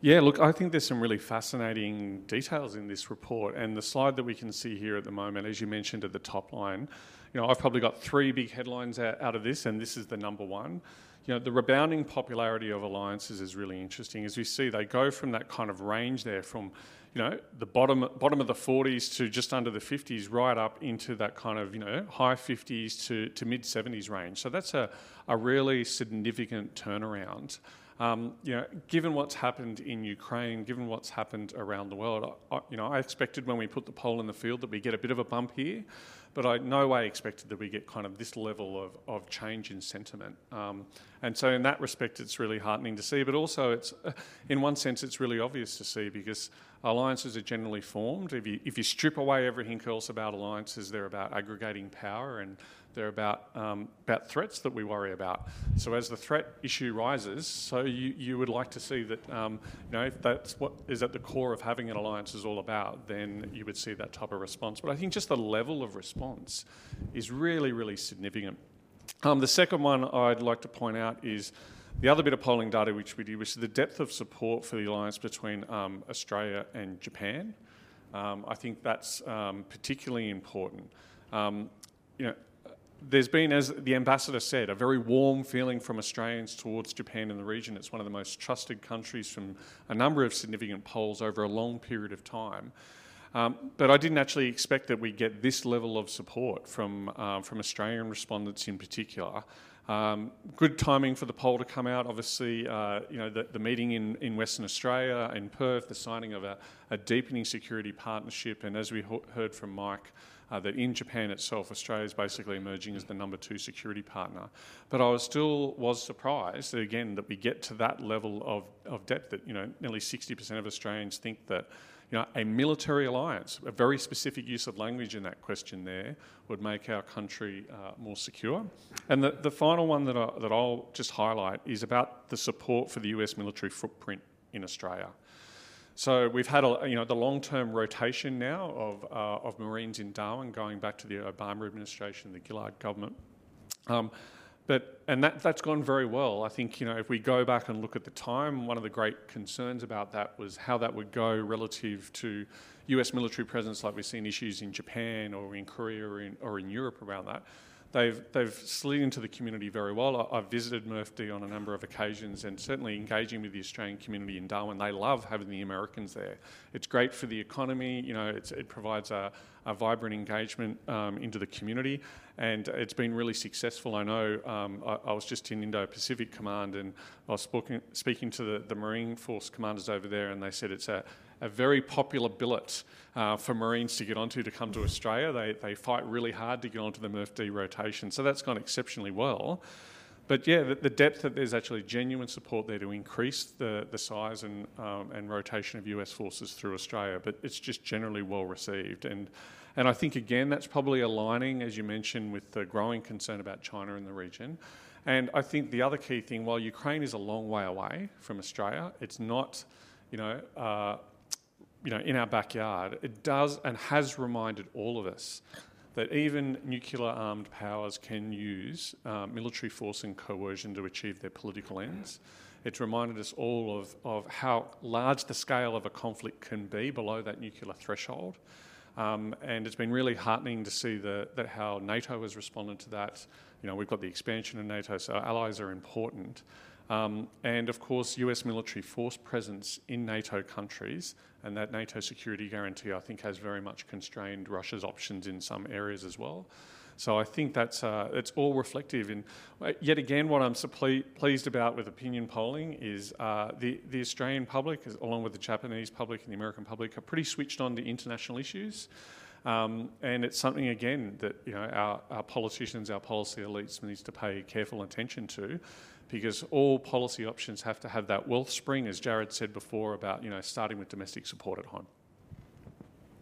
S5: Yeah, look, I think there's some really fascinating details in this report. And the slide that we can see here at the moment, as you mentioned at the top line, you know, I've probably got three big headlines out, of this, and this is the number one. You know, the rebounding popularity of alliances is really interesting. As we see, they go from that kind of range there from, you know, the bottom bottom of the 40s to just under the 50s, right up into that kind of, you know, high 50s to, to mid 70s range. So that's a, a really significant turnaround. Um, you know, given what's happened in Ukraine, given what's happened around the world, I, you know, I expected when we put the poll in the field that we get a bit of a bump here, but I no way expected that we get kind of this level of, of change in sentiment. Um, and so, in that respect, it's really heartening to see. But also, it's uh, in one sense, it's really obvious to see because alliances are generally formed. If you if you strip away everything else about alliances, they're about aggregating power and they're about, um, about threats that we worry about. So as the threat issue rises, so you, you would like to see that, um, you know, if that's what is at the core of having an alliance is all about, then you would see that type of response. But I think just the level of response is really, really significant. Um, the second one I'd like to point out is the other bit of polling data which we did, which is the depth of support for the alliance between um, Australia and Japan. Um, I think that's um, particularly important. You know, there's been, as the ambassador said, a very warm feeling from Australians towards Japan in the region. It's one of the most trusted countries from a number of significant polls over a long period of time. Um, but I didn't actually expect that we'd get this level of support from, uh, from Australian respondents in particular. Um, good timing for the poll to come out. Obviously, uh, you know the, the, meeting in, in Western Australia, in Perth, the signing of a, a deepening security partnership, and as we ho- heard from Mike, uh, that in Japan itself, Australia is basically emerging as the number two security partner. But I was still was surprised that again that we get to that level of, of depth that you know nearly 60% of Australians think that you know a military alliance, a very specific use of language in that question there, would make our country uh, more secure. And the, the final one that, I, that I'll just highlight is about the support for the US military footprint in Australia. So we've had a, you know the long-term rotation now of, uh, of Marines in Darwin, going back to the Obama administration, the Gillard government. Um, but and that that's gone very well. I think you know if we go back and look at the time, one of the great concerns about that was how that would go relative to U.S. military presence, like we've seen issues in Japan or in Korea or in, or in Europe around that they've, they've slid into the community very well. I, have visited MRF-D on a number of occasions and certainly engaging with the Australian community in Darwin. They love having the Americans there. It's great for the economy, you know, it provides a, a vibrant engagement um, into the community and it's been really successful. I know um, I, I, was just in Indo Pacific Command and I was speaking, speaking to the, the Marine Force commanders over there and they said it's a a very popular billet uh, for Marines to get onto to come to Australia. They, they fight really hard to get onto the MRF-D rotation, so that's gone exceptionally well. But yeah, the, the, depth that there's actually genuine support there to increase the, the size and, um, and rotation of US forces through Australia, but it's just generally well received. And, and I think, again, that's probably aligning, as you mentioned, with the growing concern about China in the region. And I think the other key thing, while Ukraine is a long way away from Australia, it's not, you know, uh, you know, in our backyard, it does and has reminded all of us that even nuclear armed powers can use uh, military force and coercion to achieve their political ends. It's reminded us all of, of how large the scale of a conflict can be below that nuclear threshold. Um, and it's been really heartening to see the, that how NATO has responded to that. You know, we've got the expansion of NATO, so allies are important. Um, and of course, US military force presence in NATO countries and that NATO security guarantee, I think, has very much constrained Russia's options in some areas as well. So I think that's uh, it's all reflective. And uh, yet again, what I'm pleased about with opinion polling is uh, the the Australian public, along with the Japanese public and the American public, are pretty switched on to international issues. Um, and it's something again that you know our, our politicians, our policy elites needs to pay careful attention to because all policy options have to have that wealth spring, as Jared said before, about you know starting with domestic support at home.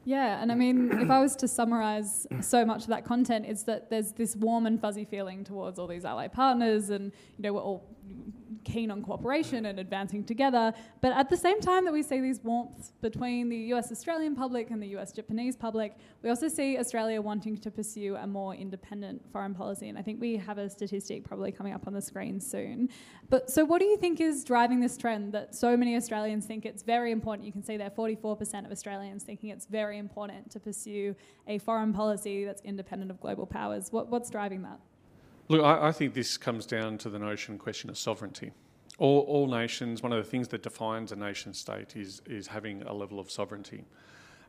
S4: Yeah, and I mean, if I was to summarize so much of that content, it's that there's this warm and fuzzy feeling towards all these ally partners, and you know, we're all keen on cooperation and advancing together. But at the same time that we see these warmths between the US Australian public and the US Japanese public, we also see Australia wanting to pursue a more independent foreign policy. And I think we have a statistic probably coming up on the screen soon. But so, what do you think is driving this trend that so many Australians think it's very important? You can see there 44% of Australians thinking it's very important to pursue a foreign policy that's independent of global powers. What, what's driving that?
S5: Look, I, I, think this comes down to the notion question of sovereignty. All, all, nations, one of the things that defines a nation state is, is having a level of sovereignty.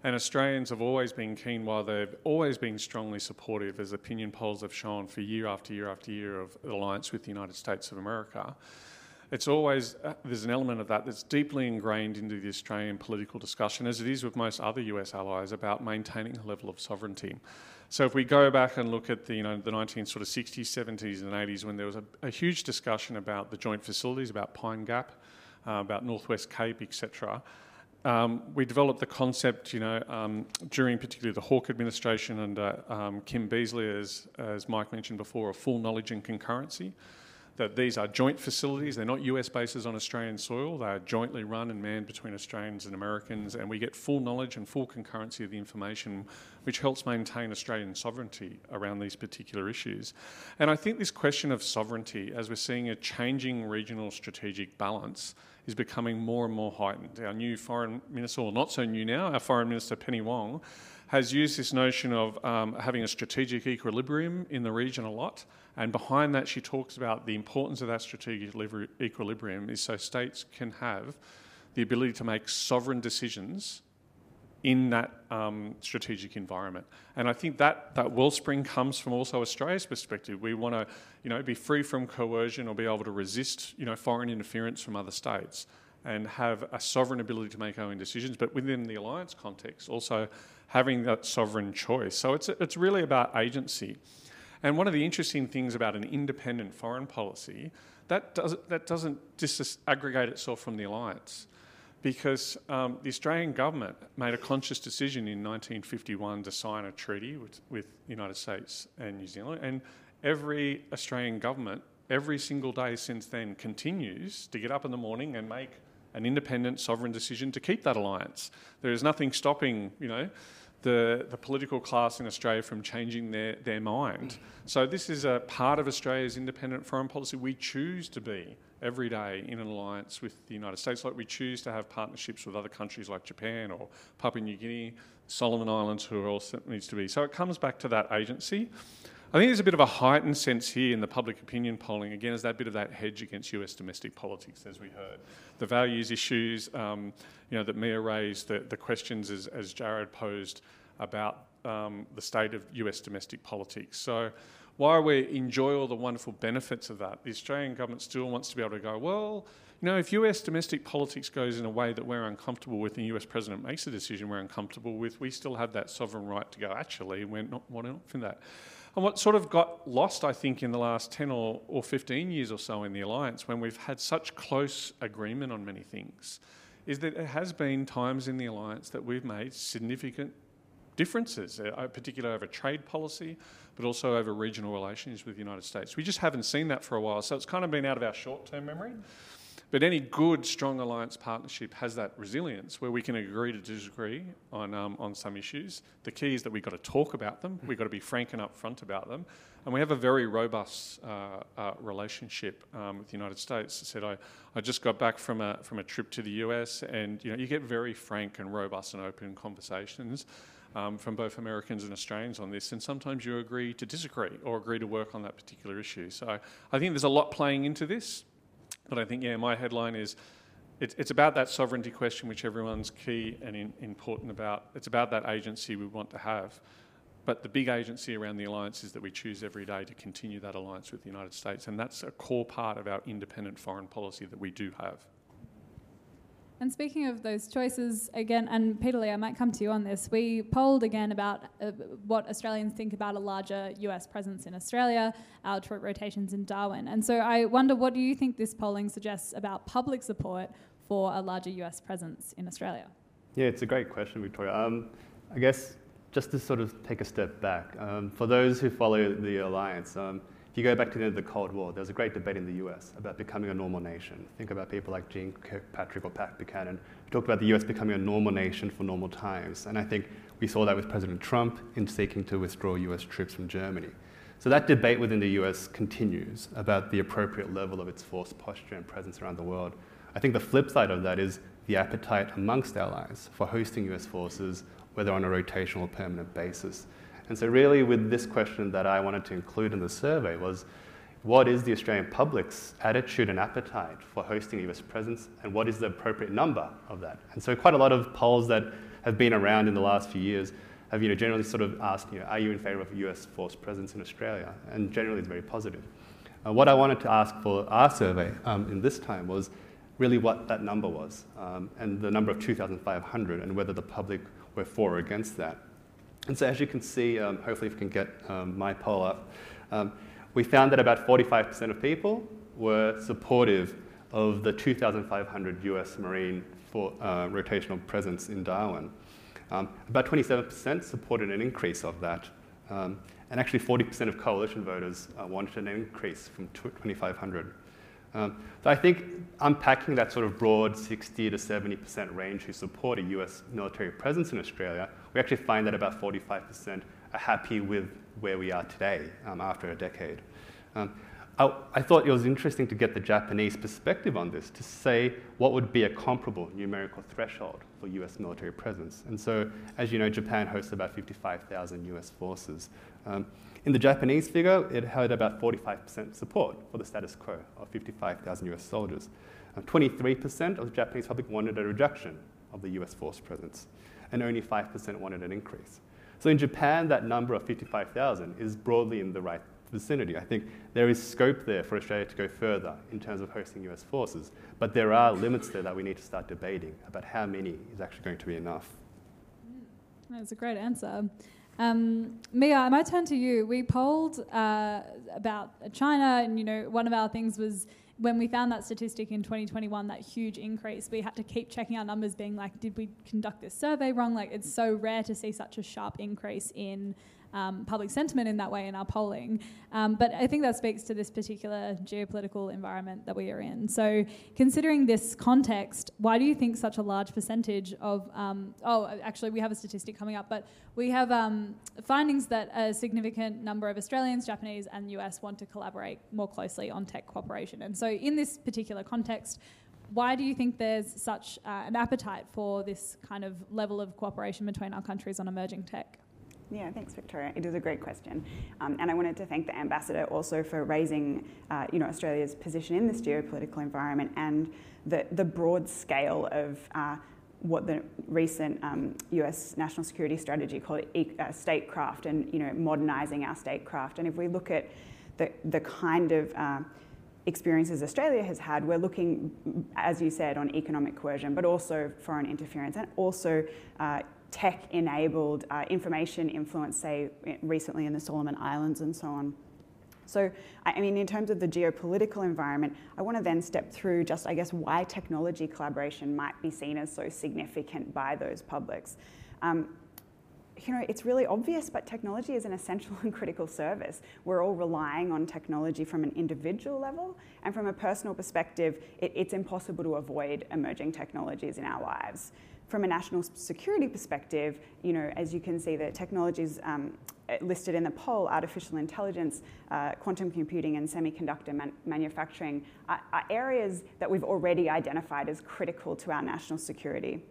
S5: And Australians have always been keen, while they've always been strongly supportive, as opinion polls have shown for year after year after year of alliance with the United States of America. it's always uh, there's an element of that that's deeply ingrained into the Australian political discussion, as it is with most other US allies, about maintaining a level of sovereignty. So if we go back and look at the you know the 19 sort of 60s, 70s, and 80s, when there was a, a huge discussion about the joint facilities, about Pine Gap, uh, about Northwest Cape, etc. Um, we developed the concept, you know, um, during particularly the Hawke administration under um, Kim Beazley, as, as Mike mentioned before, of full knowledge and concurrency that these are joint facilities. They're not US bases on Australian soil. They are jointly run and manned between Australians and Americans, and we get full knowledge and full concurrency of the information, which helps maintain Australian sovereignty around these particular issues. And I think this question of sovereignty, as we're seeing a changing regional strategic balance, is becoming more and more heightened. Our new foreign minister, or not so new now, our foreign minister Penny Wong, has used this notion of um, having a strategic equilibrium in the region a lot. And behind that, she talks about the importance of that strategic equilibrium is so states can have the ability to make sovereign decisions in that um, strategic environment. And I think that, that wellspring comes from also Australia's perspective. We want to, you know, be free from coercion or be able to resist, you know, foreign interference from other states and have a sovereign ability to make our own decisions, but within the alliance context, also having that sovereign choice. So it's, it's really about agency. And one of the interesting things about an independent foreign policy, that, does, that doesn't disaggregate itself from the alliance. Because um, the Australian government made a conscious decision in 1951 to sign a treaty with, with the United States and New Zealand. And every Australian government, every single day since then, continues to get up in the morning and make an independent sovereign decision to keep that alliance. There is nothing stopping, you know, the, the political class in Australia from changing their, their mind. So, this is a part of Australia's independent foreign policy. We choose to be every day in an alliance with the United States, like we choose to have partnerships with other countries like Japan or Papua New Guinea, Solomon Islands, who also needs to be. So, it comes back to that agency. I think there's a bit of a heightened sense here in the public opinion polling, again, as that bit of that hedge against US domestic politics, as we heard. The values issues, um, you know, that Miah raised, the, the questions as, as Jared posed about um, the state of US domestic politics. So while we enjoy all the wonderful benefits of that, the Australian government still wants to be able to go, well, you know, if US domestic politics goes in a way that we're uncomfortable with and the US president makes a decision we're uncomfortable with, we still have that sovereign right to go, actually, we're not, not for that. And what sort of got lost, I think, in the last 10 or, or 15 years or so in the alliance, when we've had such close agreement on many things, is that there has been times in the alliance that we've made significant differences, uh, particularly over trade policy, but also over regional relations with the United States. We just haven't seen that for a while, so it's kind of been out of our short term memory. But any good, strong alliance partnership has that resilience where we can agree to disagree on, um, on some issues. The key is that we've got to talk about them, we've got to be frank and upfront about them. And we have a very robust uh, uh, relationship um, with the United States. I said I, I just got back from a, from a trip to the US, and you, know, you get very frank and robust and open conversations. Um, from both Americans and Australians on this, and sometimes you agree to disagree or agree to work on that particular issue. So I think there's a lot playing into this. But I think, yeah, my headline is it's, it's about that sovereignty question, which everyone's key and in, important about. It's about that agency we want to have. But the big agency around the alliance is that we choose every day to continue that alliance with the United States. And that's a core part of our independent foreign policy that we do have.
S4: And speaking of those choices, again, and Peter Lee, I might come to you on this. We polled again about uh, what Australians think about a larger US presence in Australia, our troop rotations in Darwin. And so I wonder, what do you think this polling suggests about public support for a larger US presence in Australia?
S7: Yeah, it's a great question, Victoria. Um, I guess just to sort of take a step back, um, for those who follow the alliance, um, if you go back to the end of the Cold War, there was a great debate in the US about becoming a normal nation. Think about people like Jeane Kirkpatrick or Pat Buchanan, who talked about the US becoming a normal nation for normal times. And I think we saw that with President Trump in seeking to withdraw US troops from Germany. So that debate within the US continues about the appropriate level of its force posture and presence around the world. I think the flip side of that is the appetite amongst allies for hosting US forces, whether on a rotational or permanent basis. And so, really, with this question that I wanted to include in the survey was what is the Australian public's attitude and appetite for hosting US presence, and what is the appropriate number of that? And so, quite a lot of polls that have been around in the last few years have you know, generally sort of asked, you know, are you in favour of US force presence in Australia? And generally, it's very positive. Uh, what I wanted to ask for our survey um, in this time was really what that number was, um, and the number of 2,500, and whether the public were for or against that. And so, as you can see, um, hopefully, if we can get um, my poll up, um, we found that about 45% of people were supportive of the 2,500 US Marine for, uh, rotational presence in Darwin. Um, about 27% supported an increase of that. Um, and actually, 40% of coalition voters uh, wanted an increase from 2,500. Um, so I think unpacking that sort of broad 60 to 70% range who support a US military presence in Australia, we actually find that about 45% are happy with where we are today um, after a decade. Um, I, I, thought it was interesting to get the Japanese perspective on this to say what would be a comparable numerical threshold for US military presence. And so, as you know, Japan hosts about 55,000 US forces. Um, in the Japanese figure, it had about 45% support for the status quo of 55,000 US soldiers. 23% of the Japanese public wanted a reduction of the US force presence, and only 5% wanted an increase. So in Japan, that number of 55,000 is broadly in the right vicinity. I think there is scope there for Australia to go further in terms of hosting US forces, but there are limits there that we need to start debating about how many is actually going to be enough.
S4: That's a great answer. Um, Miah, I might turn to you. We polled uh, about China, and you know, one of our things was when we found that statistic in 2021, that huge increase, we had to keep checking our numbers, being like, did we conduct this survey wrong? Like, it's so rare to see such a sharp increase in um, public sentiment in that way in our polling. Um, but I think that speaks to this particular geopolitical environment that we are in. So, considering this context, why do you think such a large percentage of, um, oh, actually, we have a statistic coming up, but we have um, findings that a significant number of Australians, Japanese, and US want to collaborate more closely on tech cooperation. And so, in this particular context, why do you think there's such uh, an appetite for this kind of level of cooperation between our countries on emerging tech?
S6: Yeah, thanks, Victoria. It is a great question, um, and I wanted to thank the ambassador also for raising, uh, you know, Australia's position in this geopolitical environment and the the broad scale of. Uh, what the recent um, U.S. national security strategy called uh, statecraft, and you know, modernizing our statecraft. And if we look at the the kind of uh, experiences Australia has had, we're looking, as you said, on economic coercion, but also foreign interference, and also uh, tech enabled uh, information influence, say, recently in the Solomon Islands and so on. So, I mean, in terms of the geopolitical environment, I want to then step through just, I guess, why technology collaboration might be seen as so significant by those publics. Um, you know, it's really obvious, but technology is an essential and critical service. We're all relying on technology from an individual level, and from a personal perspective, it, it's impossible to avoid emerging technologies in our lives from a national security perspective, you know, as you can see, the technologies um, listed in the poll, artificial intelligence, uh, quantum computing, and semiconductor man- manufacturing, are, are, areas that we've already identified as critical to our national security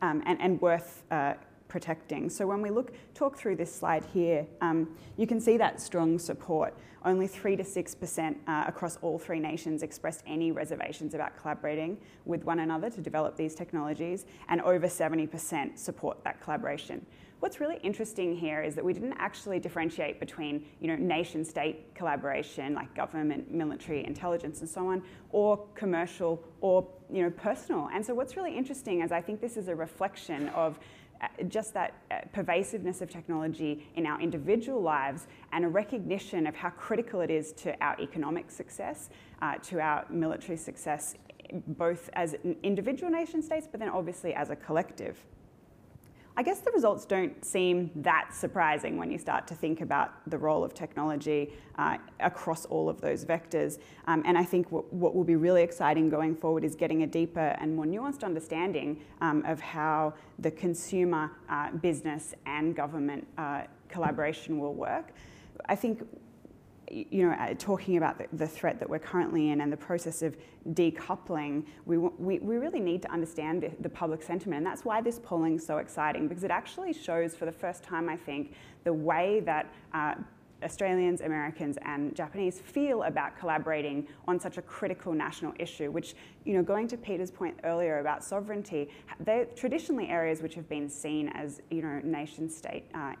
S6: um, and, and, worth uh, protecting. So when we look, talk through this slide here, um, you can see that strong support. Only 3 to 6% uh, across all three nations expressed any reservations about collaborating with one another to develop these technologies, and over 70% support that collaboration. What's really interesting here is that we didn't actually differentiate between, you know, nation-state collaboration, like government, military, intelligence, and so on, or commercial or, you know, personal. And so what's really interesting is I think this is a reflection of just that uh, pervasiveness of technology in our individual lives and a recognition of how critical it is to our economic success, uh, to our military success, both as individual nation states, but then obviously as a collective. I guess the results don't seem that surprising when you start to think about the role of technology uh, across all of those vectors. Um, and I think w- what will be really exciting going forward is getting a deeper and more nuanced understanding um, of how the consumer, uh, business, and government uh, collaboration will work. I think you know, uh, talking about the, threat that we're currently in and the process of decoupling, we, we, we really need to understand the, the, public sentiment. And that's why this polling is so exciting, because it actually shows for the first time, I think, the way that uh, Australians, Americans, and Japanese feel about collaborating on such a critical national issue, which, you know, going to Peter's point earlier about sovereignty, they're traditionally areas which have been seen as, you know, nation state uh,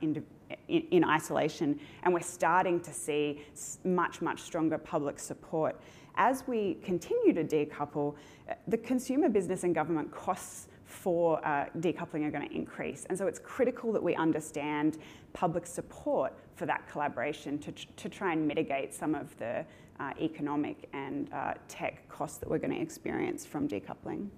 S6: in, in isolation, and we're starting to see much, much stronger public support. As we continue to decouple, uh, the consumer, business, and government costs for uh, decoupling are going to increase. And so it's critical that we understand public support for that collaboration to, to try and mitigate some of the uh, economic and uh, tech costs that we're going to experience from decoupling.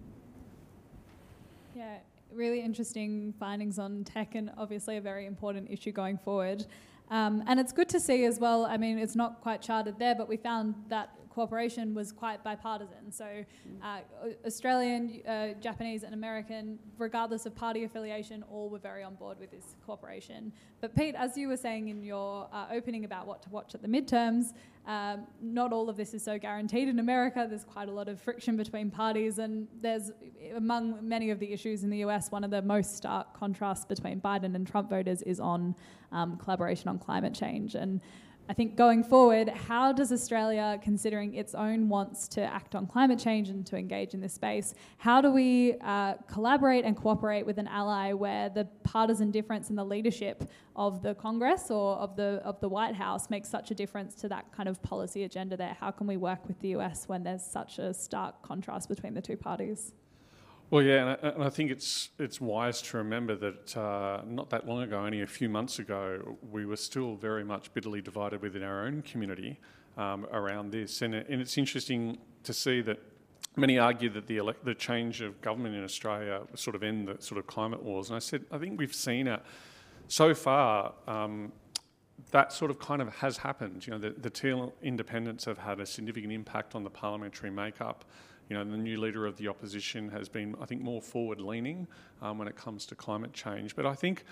S4: Yeah, really interesting findings on tech, and obviously a very important issue going forward. Um, and it's good to see as well. I mean, it's not quite charted there, but we found that cooperation was quite bipartisan. So, uh, Australian, uh, Japanese, and American, regardless of party affiliation, all were very on board with this cooperation. But, Pete, as you were saying in your uh, opening about what to watch at the midterms, um, not all of this is so guaranteed in America. There's quite a lot of friction between parties, and there's, among many of the issues in the US, one of the most stark contrasts between Biden and Trump voters is on um, collaboration on climate change. And I think going forward, how does Australia, considering its own wants to act on climate change and to engage in this space, how do we uh, collaborate and cooperate with an ally where the partisan difference in the leadership of the Congress or of the of the White House makes such a difference to that kind of policy agenda there? How can we work with the US when there's such a stark contrast between the two parties?
S5: Well, yeah, and I, and I, think it's it's wise to remember that uh, not that long ago, only a few months ago, we were still very much bitterly divided within our own community um, around this, and, and it's interesting to see that many argue that the, the change of government in Australia sort of end the sort of climate wars, and I said I think we've seen it so far. Um, that sort of kind of has happened. You know, the, the Teal independents have had a significant impact on the parliamentary makeup. You know, the new leader of the opposition has been, I think, more forward-leaning um, when it comes to climate change. But I think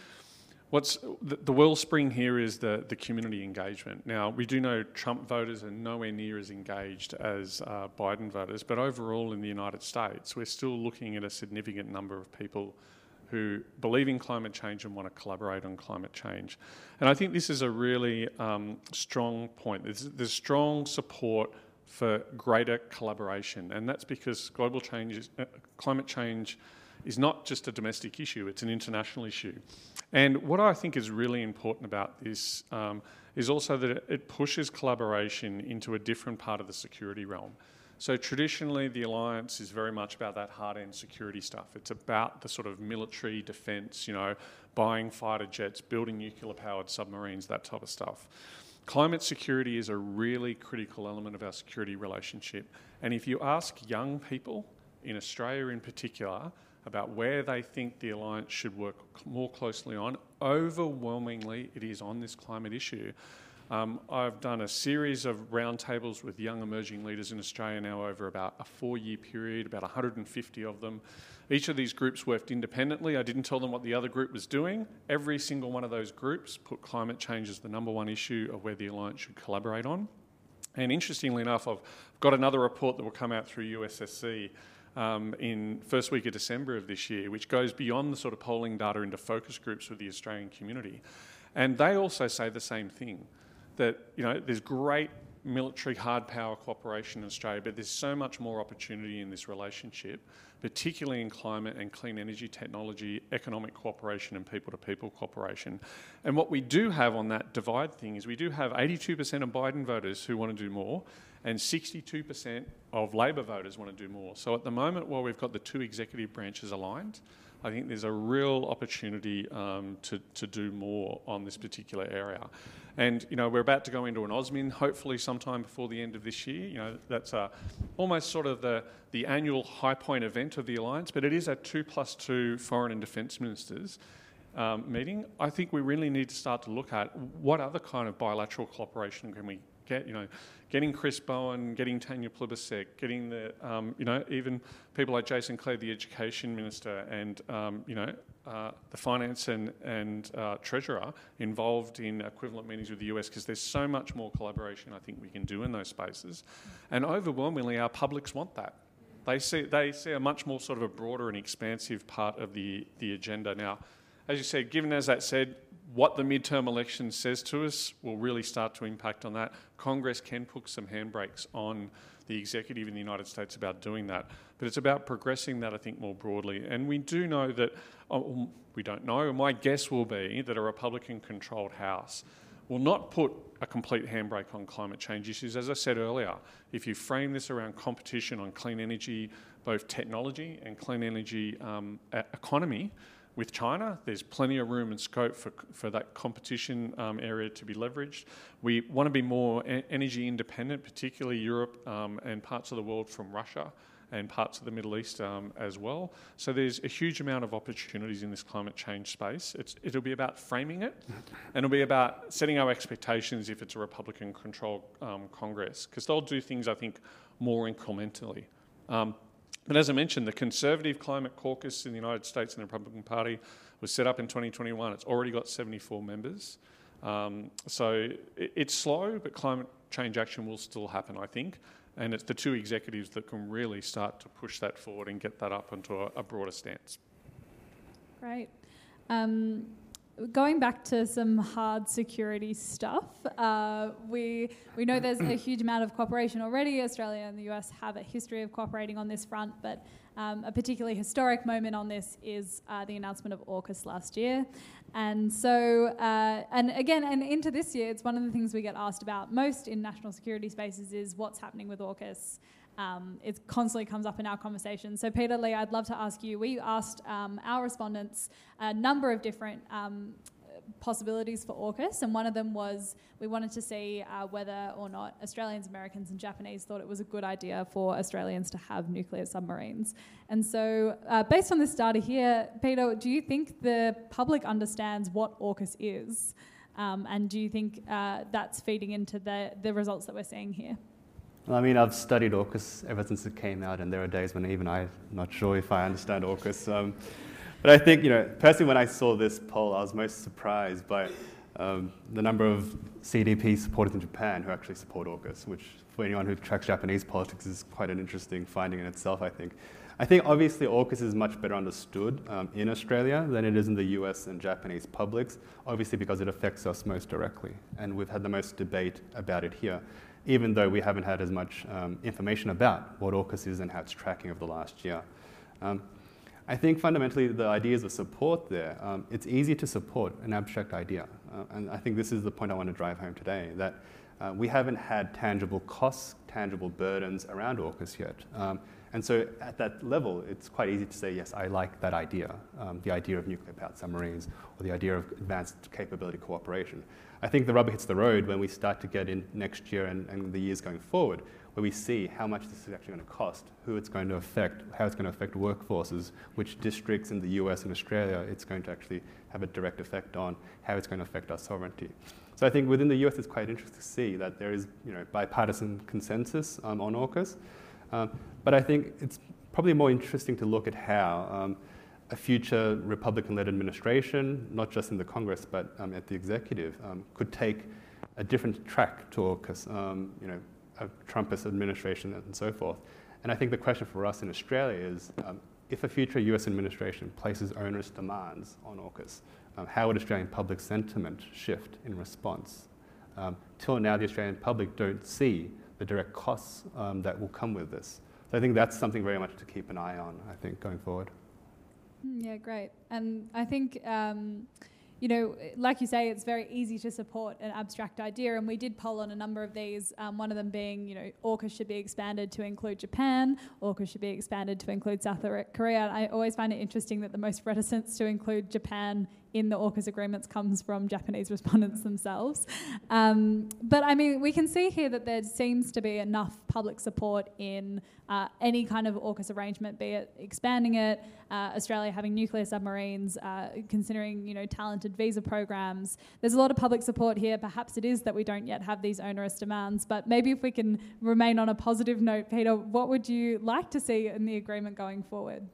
S5: what's the, the wellspring here is the, the community engagement. Now, we do know Trump voters are nowhere near as engaged as uh, Biden voters, but overall in the United States, we're still looking at a significant number of people who believe in climate change and want to collaborate on climate change. And I think this is a really um, strong point. There's, there's strong support for greater collaboration. And that's because global change, is, uh, climate change is not just a domestic issue, it's an international issue. And what I think is really important about this um, is also that it pushes collaboration into a different part of the security realm. So traditionally, the alliance is very much about that hard-end security stuff. It's about the sort of military defence, you know, buying fighter jets, building nuclear-powered submarines, that type of stuff. Climate security is a really critical element of our security relationship. And if you ask young people, in Australia in particular, about where they think the alliance should work more closely on, overwhelmingly it is on this climate issue. Um, I've done a series of roundtables with young emerging leaders in Australia now over about a four year period, about 150 of them. Each of these groups worked independently. I didn't tell them what the other group was doing. Every single one of those groups put climate change as the number one issue of where the Alliance should collaborate on. And interestingly enough, I've got another report that will come out through USSC um, in first week of December of this year, which goes beyond the sort of polling data into focus groups with the Australian community. And they also say the same thing that you know there's great military hard power cooperation in Australia, but there's so much more opportunity in this relationship, particularly in climate and clean energy technology, economic cooperation, and people to people cooperation. And what we do have on that divide thing is we do have 82% of Biden voters who want to do more, and 62% of Labor voters want to do more. So at the moment, while we've got the two executive branches aligned, I think there's a real opportunity um, to, to do more on this particular area. And you know, we're about to go into an AUSMIN, hopefully sometime before the end of this year. You know, that's uh, almost sort of the, the annual high point event of the alliance, but it is a two plus two foreign and defence ministers. Um, meeting, I think we really need to start to look at what other kind of bilateral cooperation can we get, you know, getting Chris Bowen, getting Tanya Plibersek, getting the, um, you know, even people like Jason Clare, the education minister, and, um, you know, uh, the finance and, and uh, treasurer involved in equivalent meetings with the US because there's so much more collaboration I think we can do in those spaces. And overwhelmingly, our publics want that. They see, they see a much more sort of a broader and expansive part of the, the agenda. Now, as you said, given as that said, what the midterm election says to us will really start to impact on that. Congress can put some handbrakes on the executive in the United States about doing that. But it's about progressing that, I think, more broadly. And we do know that, we don't know, my guess will be that a Republican controlled House will not put a complete handbrake on climate change issues. As I said earlier, if you frame this around competition on clean energy, both technology and clean energy um, economy, with China. There's plenty of room and scope for, for that competition um, area to be leveraged. We want to be more energy independent, particularly Europe um, and parts of the world from Russia and parts of the Middle East um, as well. So there's a huge amount of opportunities in this climate change space. It's, it'll be about framing it, and it'll be about setting our expectations if it's a Republican-controlled um, Congress, because they'll do things I think more incrementally. Um, but as I mentioned, the Conservative Climate Caucus in the United States and the Republican Party was set up in 2021. It's already got 74 members. Um, so it, it's slow, but climate change action will still happen, I think. And it's the two executives that can really start to push that forward and get that up into a, a broader stance.
S4: Great. Um, going back to some hard security stuff, uh, we we know there's a huge amount of cooperation already. Australia and the US have a history of cooperating on this front, but um, a particularly historic moment on this is uh, the announcement of AUKUS last year. And so, uh, and again, and into this year, it's one of the things we get asked about most in national security spaces is what's happening with AUKUS. Um, it constantly comes up in our conversation. So, Peter Lee, I'd love to ask you. We asked um, our respondents a number of different um, possibilities for AUKUS, and one of them was we wanted to see uh, whether or not Australians, Americans, and Japanese thought it was a good idea for Australians to have nuclear submarines. And so, uh, based on this data here, Peter, do you think the public understands what AUKUS is? Um, and do you think uh, that's feeding into the, the results that we're seeing here?
S7: Well, I mean, I've studied AUKUS ever since it came out, and there are days when even I'm not sure if I understand AUKUS. Um, but I think, you know, personally, when I saw this poll, I was most surprised by um, the number of CDP supporters in Japan who actually support AUKUS, which for anyone who tracks Japanese politics is quite an interesting finding in itself, I think. I think obviously AUKUS is much better understood um, in Australia than it is in the US and Japanese publics, obviously because it affects us most directly. And we've had the most debate about it here, even though we haven't had as much um, information about what AUKUS is and how it's tracking over the last year. Um, I think fundamentally the ideas of support there, um, it's easy to support an abstract idea. Uh, and I think this is the point I want to drive home today, that uh, we haven't had tangible costs, tangible burdens around AUKUS yet. Um, and so at that level, it's quite easy to say, yes, I like that idea, um, the idea of nuclear powered submarines or the idea of advanced capability cooperation. I think the rubber hits the road when we start to get in next year and, and the years going forward, where we see how much this is actually going to cost, who it's going to affect, how it's going to affect workforces, which districts in the US and Australia it's going to actually have a direct effect on, how it's going to affect our sovereignty. So I think within the US it's quite interesting to see that there is you know, bipartisan consensus um, on AUKUS. Um, but I think it's probably more interesting to look at how um, a future Republican led administration, not just in the Congress but um, at the executive, um, could take a different track to AUKUS. Um, you know, a Trumpist administration and so forth. And I think the question for us in Australia is um, if a future US administration places onerous demands on AUKUS, um, how would Australian public sentiment shift in response? Um, till now, the Australian public don't see the direct costs um, that will come with this. So I think that's something very much to keep an eye on, I think, going forward.
S4: Hmm, yeah, great. And I think um, you know, like you say, it's very easy to support an abstract idea, and we did poll on a number of these. Um, one of them being, you know, AUKUS should be expanded to include Japan. AUKUS should be expanded to include South Korea. I always find it interesting that the most reticence to include Japan in the AUKUS agreements comes from Japanese respondents themselves. Um, but I mean, we can see here that there seems to be enough public support in uh, any kind of AUKUS arrangement, be it expanding it, uh, Australia having nuclear submarines, uh, considering you know talented visa programs. There's a lot of public support here. Perhaps it is that we don't yet have these onerous demands, but maybe if we can remain on a positive note, Peter, what would you like to see in the agreement going forward?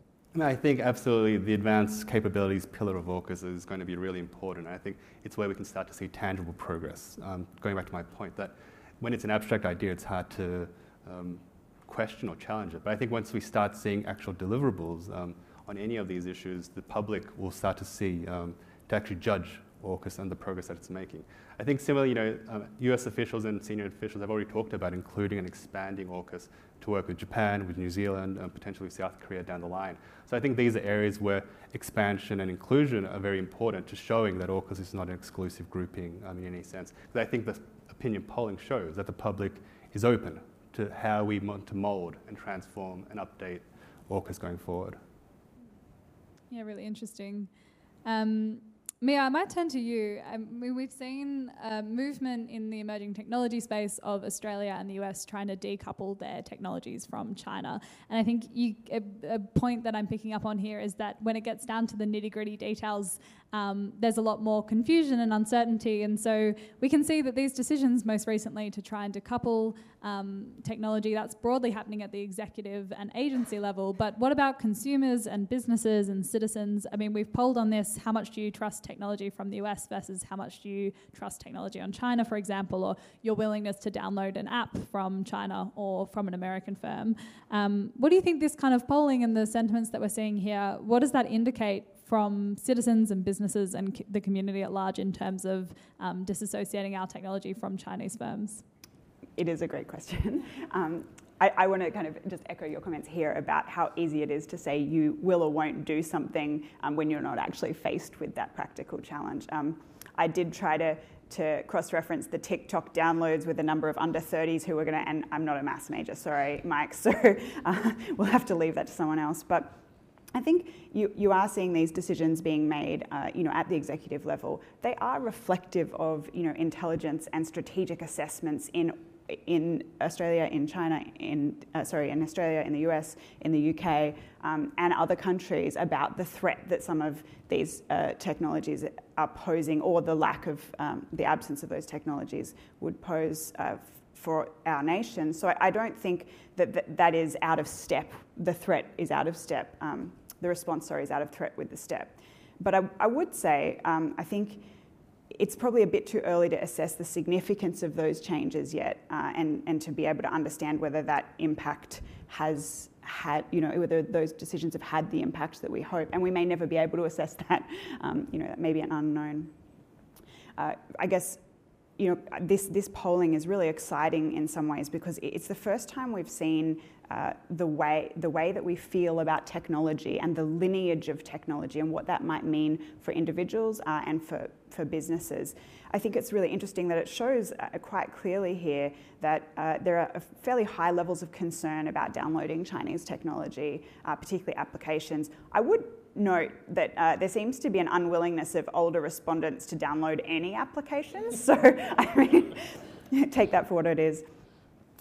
S7: I think absolutely the advanced capabilities pillar of AUKUS is going to be really important. I think it's where we can start to see tangible progress. Um, going back to my point that when it's an abstract idea, it's hard to um, question or challenge it. But I think once we start seeing actual deliverables um, on any of these issues, the public will start to see, um, to actually judge AUKUS and the progress that it's making. I think similarly, you know, um, US officials and senior officials have already talked about including and expanding AUKUS to work with Japan, with New Zealand, and potentially South Korea down the line. So I think these are areas where expansion and inclusion are very important to showing that AUKUS is not an exclusive grouping um, in any sense. Because I think the opinion polling shows that the public is open to how we want to mold and transform and update AUKUS going forward.
S4: Yeah, really interesting. Um, Miah, I might turn to you. Um, we've seen a movement in the emerging technology space of Australia and the US trying to decouple their technologies from China. And I think you, a, a point that I'm picking up on here is that when it gets down to the nitty gritty details, um, there's a lot more confusion and uncertainty. And so we can see that these decisions, most recently, to try and decouple um, technology, that's broadly happening at the executive and agency level. But what about consumers and businesses and citizens? I mean, we've polled on this how much do you trust technology from the US versus how much do you trust technology on China, for example, or your willingness to download an app from China or from an American firm. Um, what do you think this kind of polling and the sentiments that we're seeing here, what does that indicate from citizens and businesses and the community at large in terms of um, disassociating our technology from Chinese firms?
S6: It is a great question. Um, I, I want to kind of just echo your comments here about how easy it is to say you will or won't do something um, when you're not actually faced with that practical challenge. Um, I did try to to cross-reference the TikTok downloads with a number of under 30s who were going to, and I'm not a maths major, sorry, Mike, so uh, we'll have to leave that to someone else. But I think you, you are seeing these decisions being made, uh, you know, at the executive level. They are reflective of, you know, intelligence and strategic assessments in in Australia, in China, in uh, sorry, in Australia, in the US, in the UK, um, and other countries about the threat that some of these uh, technologies are posing, or the lack of um, the absence of those technologies would pose uh, for our nation. So I, don't think that, that that is out of step. The threat is out of step. Um, the response, sorry, is out of threat with the step. But I, I would say, um, I think it's probably a bit too early to assess the significance of those changes yet uh, and, and to be able to understand whether that impact has had, you know, whether those decisions have had the impact that we hope. And we may never be able to assess that, um, you know, that may be an unknown. Uh, I guess, you know, this, this polling is really exciting in some ways because it's the first time we've seen uh, the way the way that we feel about technology and the lineage of technology and what that might mean for individuals uh, and for, for businesses. I think it's really interesting that it shows uh, quite clearly here that uh, there are fairly high levels of concern about downloading Chinese technology, uh, particularly applications. I would note that uh, there seems to be an unwillingness of older respondents to download any applications. So, I mean, take that for what it is.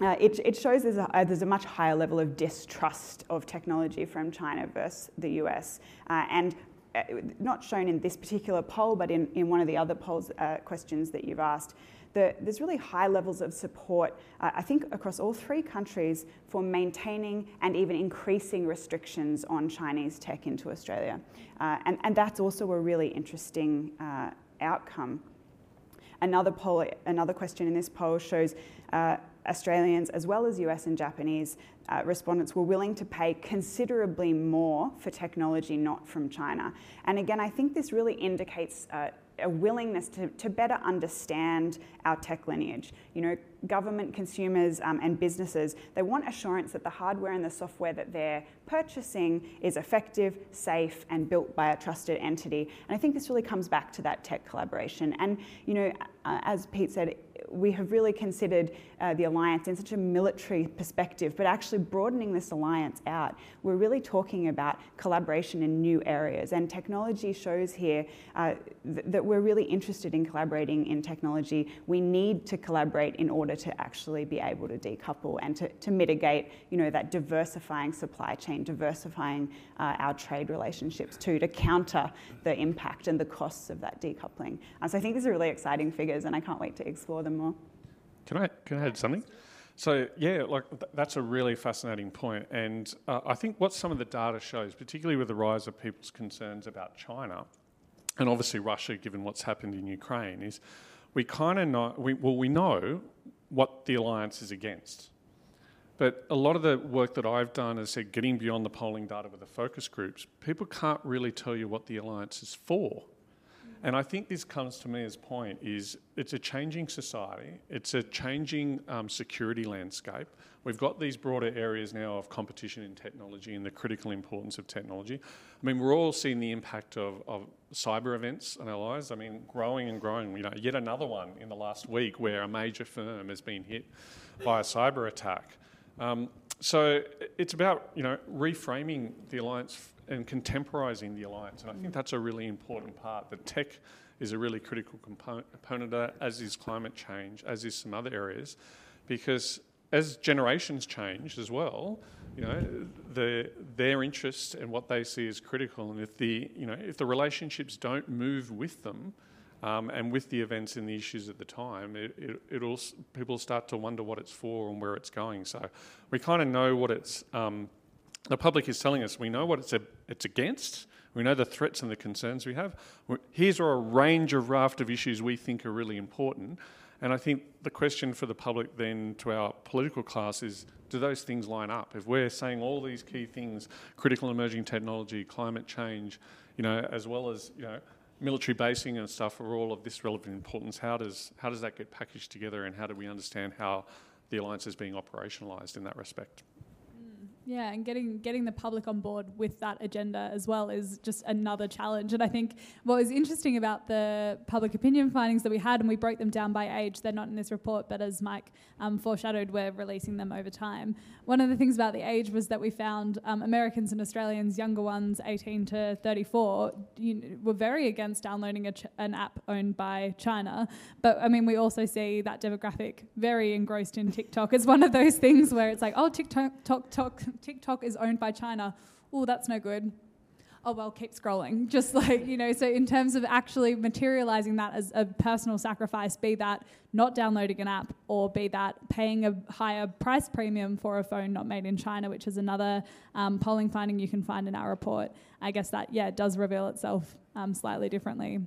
S6: Uh, it, it, shows there's a, uh, there's a, much higher level of distrust of technology from China versus the US. Uh, and uh, not shown in this particular poll, but in, in one of the other polls uh, questions that you've asked, the, there's really high levels of support, uh, I think, across all three countries for maintaining and even increasing restrictions on Chinese tech into Australia. and, and that's also a really interesting outcome. Another poll, another question in this poll shows Australians, as well as US and Japanese uh, respondents, were willing to pay considerably more for technology not from China. And again, I think this really indicates uh, a willingness to, to better understand our tech lineage. You know, government, consumers, um, and businesses, they want assurance that the hardware and the software that they're purchasing is effective, safe, and built by a trusted entity. And I think this really comes back to that tech collaboration. And, you know, uh, as Pete said, we have really considered uh, the alliance in such a military perspective, but actually broadening this alliance out, we're really talking about collaboration in new areas. And technology shows here uh, th- that we're really interested in collaborating in technology. We need to collaborate in order to actually be able to decouple and to, to mitigate, you know, that diversifying supply chain, diversifying uh, our trade relationships too, to counter the impact and the costs of that decoupling. So I think these are really exciting figures, and I can't wait to explore them more.
S5: Can I can I add something? So yeah, like th- that's a really fascinating point, and uh, I think what some of the data shows, particularly with the rise of people's concerns about China, and obviously Russia, given what's happened in Ukraine, is we kind of know we, well we know what the alliance is against, but a lot of the work that I've done is said getting beyond the polling data with the focus groups, people can't really tell you what the alliance is for. And I think this comes to Miah's point is it's a changing society, it's a changing um, security landscape. We've got these broader areas now of competition in technology and the critical importance of technology. I mean, we're all seeing the impact of, of cyber events in our lives. I mean, growing and growing. You know, yet another one in the last week where a major firm has been hit by a cyber attack. Um, so it's about you know reframing the alliance and contemporising the alliance, and I think mm. that's a really important part. The tech is a really critical component, component of that, as is climate change, as is some other areas, because as generations change as well, you know, the, their interests and what they see as critical, and if the you know if the relationships don't move with them, um, and with the events and the issues at the time, it, it, it'll people start to wonder what it's for and where it's going. So we kind of know what it's. Um, the public is telling us we know what it's a, it's against. We know the threats and the concerns we have. Here's a range of raft of issues we think are really important. And I think the question for the public then to our political class is do those things line up? If we're saying all these key things, critical emerging technology, climate change, you know, as well as, you know, military basing and stuff are all of this relevant importance. How does how does that get packaged together, and how do we understand how the alliance is being operationalised in that respect?
S4: Yeah, and getting getting the public on board with that agenda as well is just another challenge. And I think what was interesting about the public opinion findings that we had, and we broke them down by age. They're not in this report, but as Mike um, foreshadowed, we're releasing them over time. One of the things about the age was that we found um, Americans and Australians, younger ones, 18 to 34, you were very against downloading ch- an app owned by China. But I mean, we also see that demographic very engrossed in TikTok. It's one of those things where it's like, oh, TikTok, TikTok TikTok is owned by China. Oh, that's no good. Oh, well, keep scrolling. Just like, you know, so in terms of actually materializing that as a personal sacrifice, be that not downloading an app or be that paying a higher price premium for a phone not made in China, which is another um, polling finding you can find in our report, I guess that, yeah, does reveal itself um, slightly differently.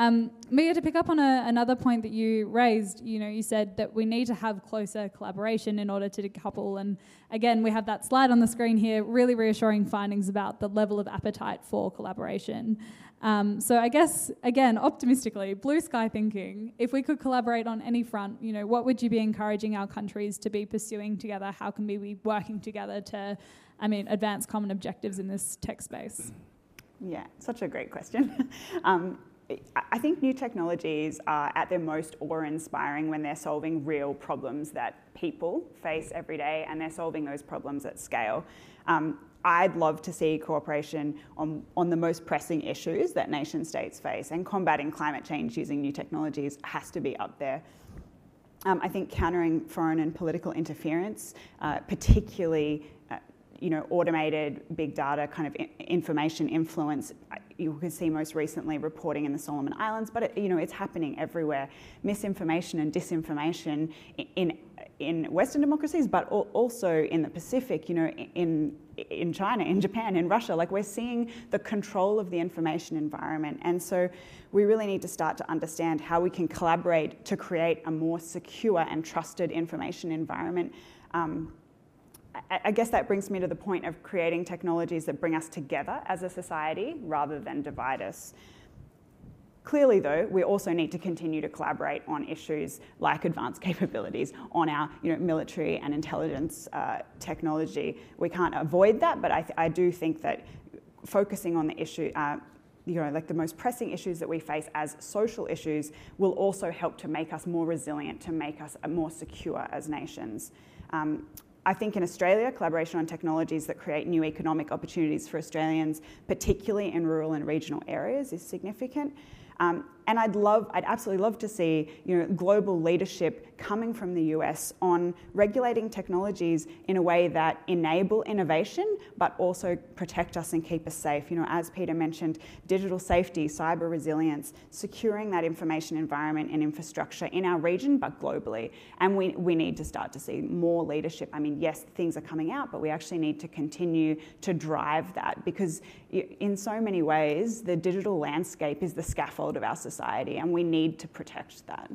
S4: Um, Miah, to pick up on a, another point that you raised, you know, you said that we need to have closer collaboration in order to decouple. And again, we have that slide on the screen here, really reassuring findings about the level of appetite for collaboration. Um, so I guess again, optimistically, blue sky thinking. If we could collaborate on any front, you know, what would you be encouraging our countries to be pursuing together? How can we be working together to, I mean, advance common objectives in this tech space?
S6: Yeah, such a great question. um, I think new technologies are at their most awe inspiring when they're solving real problems that people face every day and they're solving those problems at scale. Um, I'd love to see cooperation on, on the most pressing issues that nation states face, and combating climate change using new technologies has to be up there. Um, I think countering foreign and political interference, uh, particularly you know, automated big data kind of information influence. You can see most recently reporting in the Solomon Islands, but it, you know, it's happening everywhere. Misinformation and disinformation in in Western democracies, but also in the Pacific. You know, in in China, in Japan, in Russia. Like we're seeing the control of the information environment, and so we really need to start to understand how we can collaborate to create a more secure and trusted information environment. Um, I guess that brings me to the point of creating technologies that bring us together as a society rather than divide us. Clearly, though, we also need to continue to collaborate on issues like advanced capabilities, on our you know, military and intelligence uh, technology. We can't avoid that, but I, th- I, do think that focusing on the issue, uh, you know, like the most pressing issues that we face as social issues, will also help to make us more resilient, to make us more secure as nations. Um, I think in Australia, collaboration on technologies that create new economic opportunities for Australians, particularly in rural and regional areas, is significant. Um, and I'd love, I'd absolutely love to see you know, global leadership coming from the US on regulating technologies in a way that enable innovation, but also protect us and keep us safe. You know, as Peter mentioned, digital safety, cyber resilience, securing that information environment and infrastructure in our region, but globally. And we, we need to start to see more leadership. I mean, yes, things are coming out, but we actually need to continue to drive that because in so many ways, the digital landscape is the scaffold of our society society, and we need to protect that.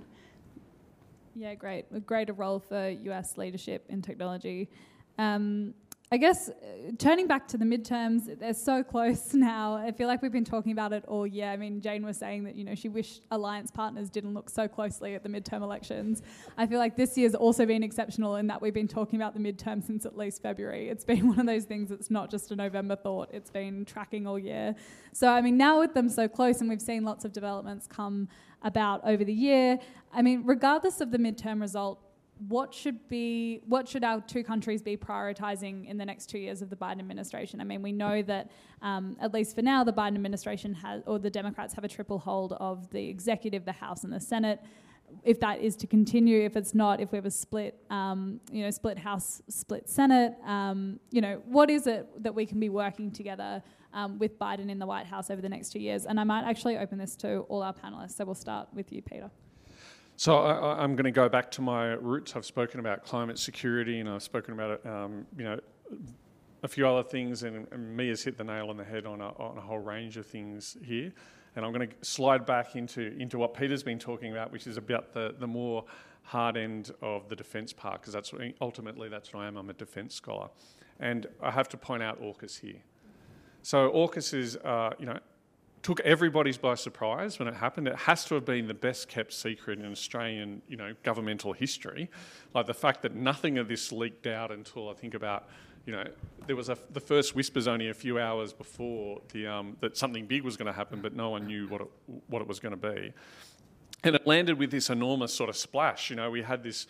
S4: Yeah, great. A greater role for US leadership in technology. Um, I guess uh, turning back to the midterms, they're so close now. I feel like we've been talking about it all year. I mean, Jane was saying that you know she wished alliance partners didn't look so closely at the midterm elections. I feel like this year's also been exceptional in that we've been talking about the midterm since at least February. It's been one of those things that's not just a November thought. It's been tracking all year. So I mean, now with them so close, and we've seen lots of developments come about over the year. I mean, regardless of the midterm result, what should be what should our two countries be prioritizing in the next two years of the Biden administration? I mean, we know that um, at least for now, the Biden administration has, or the Democrats have a triple hold of the executive, the House, and the Senate. If that is to continue, if it's not, if we have a split, um, you know, split House, split Senate, um, you know, what is it that we can be working together um, with Biden in the White House over the next two years? And I might actually open this to all our panelists. So we'll start with you, Peter.
S5: So I, am going to go back to my roots. I've spoken about climate security, and I've spoken about um, you know a few other things, and, and Miah's hit the nail on the head on a, on a whole range of things here. And I'm going to slide back into into what Peter's been talking about, which is about the the more hard end of the defence part, because that's what, ultimately that's what I am. I'm a defence scholar, and I have to point out AUKUS here. So AUKUS is uh, you know took everybody's by surprise when it happened. It has to have been the best kept secret in Australian, you know, governmental history. Like the fact that nothing of this leaked out until I think about, you know, there was a, the first whispers only a few hours before the, um, that something big was going to happen, but no one knew what it, what it was going to be. And it landed with this enormous sort of splash. You know, we had this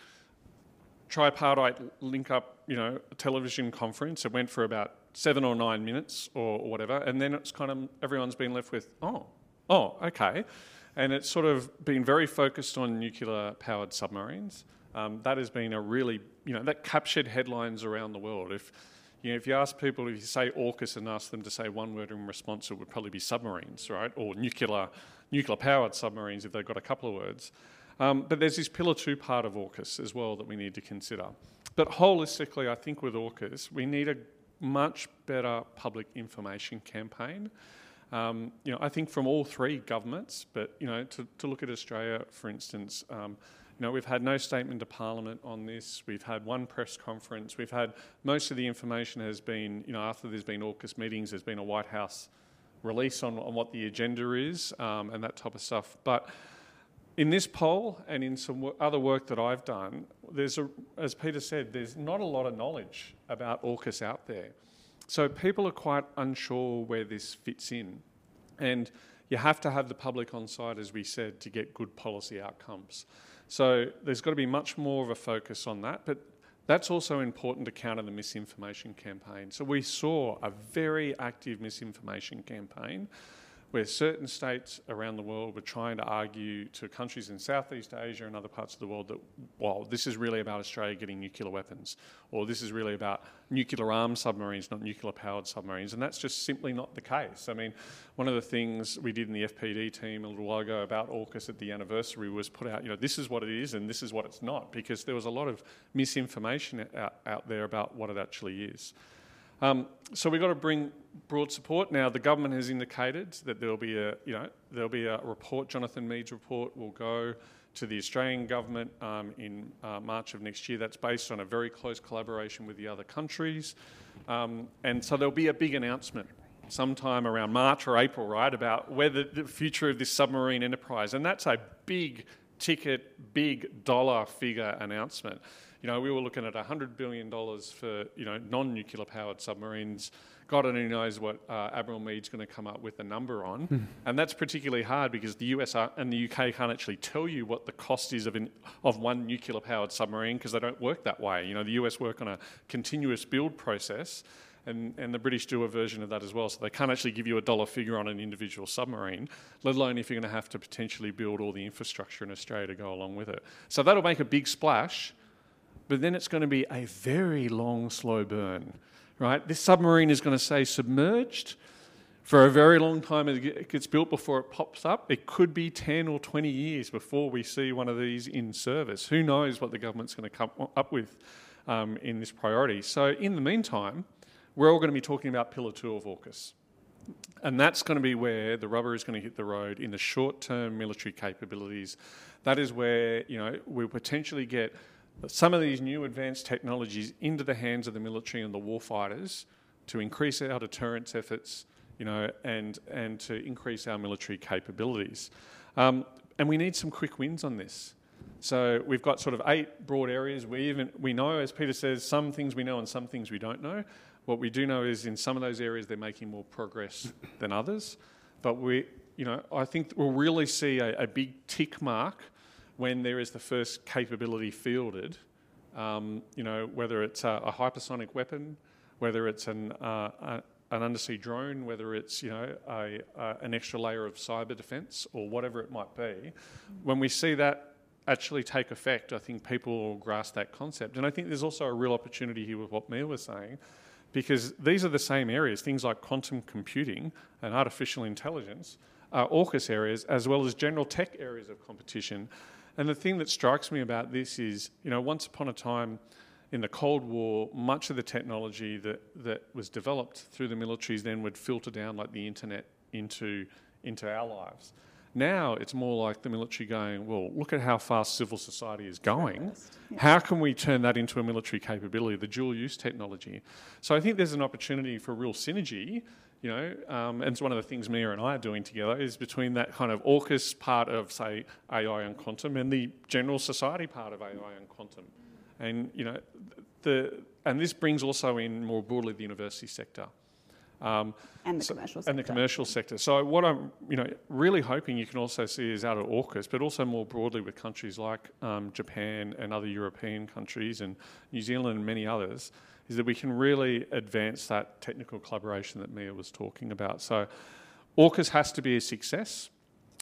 S5: tripartite link up, you know, television conference. It went for about seven or nine minutes or, or whatever, and then it's kind of everyone's been left with, oh, oh, okay. And it's sort of been very focused on nuclear powered submarines. Um, that has been a really, you know, that captured headlines around the world. If, you know, if you ask people, if you say AUKUS and ask them to say one word in response, it would probably be submarines, right? Or nuclear, nuclear powered submarines if they've got a couple of words. Um, but there's this pillar two part of AUKUS as well that we need to consider. But holistically, I think with AUKUS, we need a much better public information campaign. Um, you know, I think from all three governments, but you know, to, to look at Australia, for instance, um, you know, we've had no statement to Parliament on this. We've had one press conference. We've had most of the information has been, you know, after there's been AUKUS meetings, there's been a White House release on, on what the agenda is um, and that type of stuff. But in this poll and in some other work that I've done, there's a, as Peter said, there's not a lot of knowledge about AUKUS out there. So people are quite unsure where this fits in. And you have to have the public on side, as we said, to get good policy outcomes. So there's got to be much more of a focus on that. But that's also important to counter the misinformation campaign. So we saw a very active misinformation campaign where certain states around the world were trying to argue to countries in Southeast Asia and other parts of the world that, well, this is really about Australia getting nuclear weapons, or this is really about nuclear armed submarines, not nuclear powered submarines. And that's just simply not the case. I mean, one of the things we did in the FPD team a little while ago about AUKUS at the anniversary was put out, you know, this is what it is and this is what it's not, because there was a lot of misinformation out, out there about what it actually is. Um, so we've got to bring broad support. Now, the government has indicated that there'll be a, you know, there'll be a report. Jonathan Mead's report will go to the Australian government um, in uh, March of next year. That's based on a very close collaboration with the other countries, um, and so there'll be a big announcement sometime around March or April, right, about whether the future of this submarine enterprise, and that's a big ticket, big dollar figure announcement. You know, we were looking at $100 billion for, you know, non-nuclear powered submarines. God only knows what uh, Admiral Mead's going to come up with a number on. Hmm. and that's particularly hard because the US and the UK can't actually tell you what the cost is of, an, of one nuclear powered submarine because they don't work that way. You know, the US work on a continuous build process. And, and, the British do a version of that as well. So they can't actually give you a dollar figure on an individual submarine, let alone if you're going to have to potentially build all the infrastructure in Australia to go along with it. So that'll make a big splash but then it's going to be a very long, slow burn, right? This submarine is going to stay submerged for a very long time it gets built before it pops up. It could be 10 or 20 years before we see one of these in service. Who knows what the government's going to come up with um, in this priority. So, in the meantime, we're all going to be talking about Pillar 2 of AUKUS. And that's going to be where the rubber is going to hit the road in the short term military capabilities. That is where, you know, we'll potentially get some of these new advanced technologies into the hands of the military and the warfighters to increase our deterrence efforts, you know, and, and to increase our military capabilities. Um, and we need some quick wins on this. So we've got sort of eight broad areas. We even we know, as Peter says, some things we know and some things we don't know. What we do know is in some of those areas they're making more progress than others. But we, you know, I think we'll really see a, a big tick mark when there is the first capability fielded. Um, you know, whether it's a, a, hypersonic weapon, whether it's an uh, a, an undersea drone, whether it's you know a, an extra layer of cyber defence or whatever it might be, when we see that actually take effect, I think people will grasp that concept. And I think there's also a real opportunity here with what Miah was saying, because these are the same areas, things like quantum computing and artificial intelligence are AUKUS areas as well as general tech areas of competition. And the thing that strikes me about this is, you know, once upon a time in the Cold War, much of the technology that, that was developed through the militaries then would filter down like the internet into, into our lives. Now it's more like the military going, well, look at how fast civil society is going. Yeah. How can we turn that into a military capability, the dual use technology? So I think there's an opportunity for real synergy, you know, um, and it's one of the things Miah and I are doing together is between that kind of AUKUS part of, say, AI and quantum and the general society part of AI and quantum. And, you know, the, and this brings also in more broadly the university sector.
S6: Um, and the so, commercial sector.
S5: And the commercial sector. So what I'm, you know, really hoping you can also see is out of AUKUS, but also more broadly with countries like um, Japan and other European countries and New Zealand and many others, is that we can really advance that technical collaboration that Miah was talking about. So AUKUS has to be a success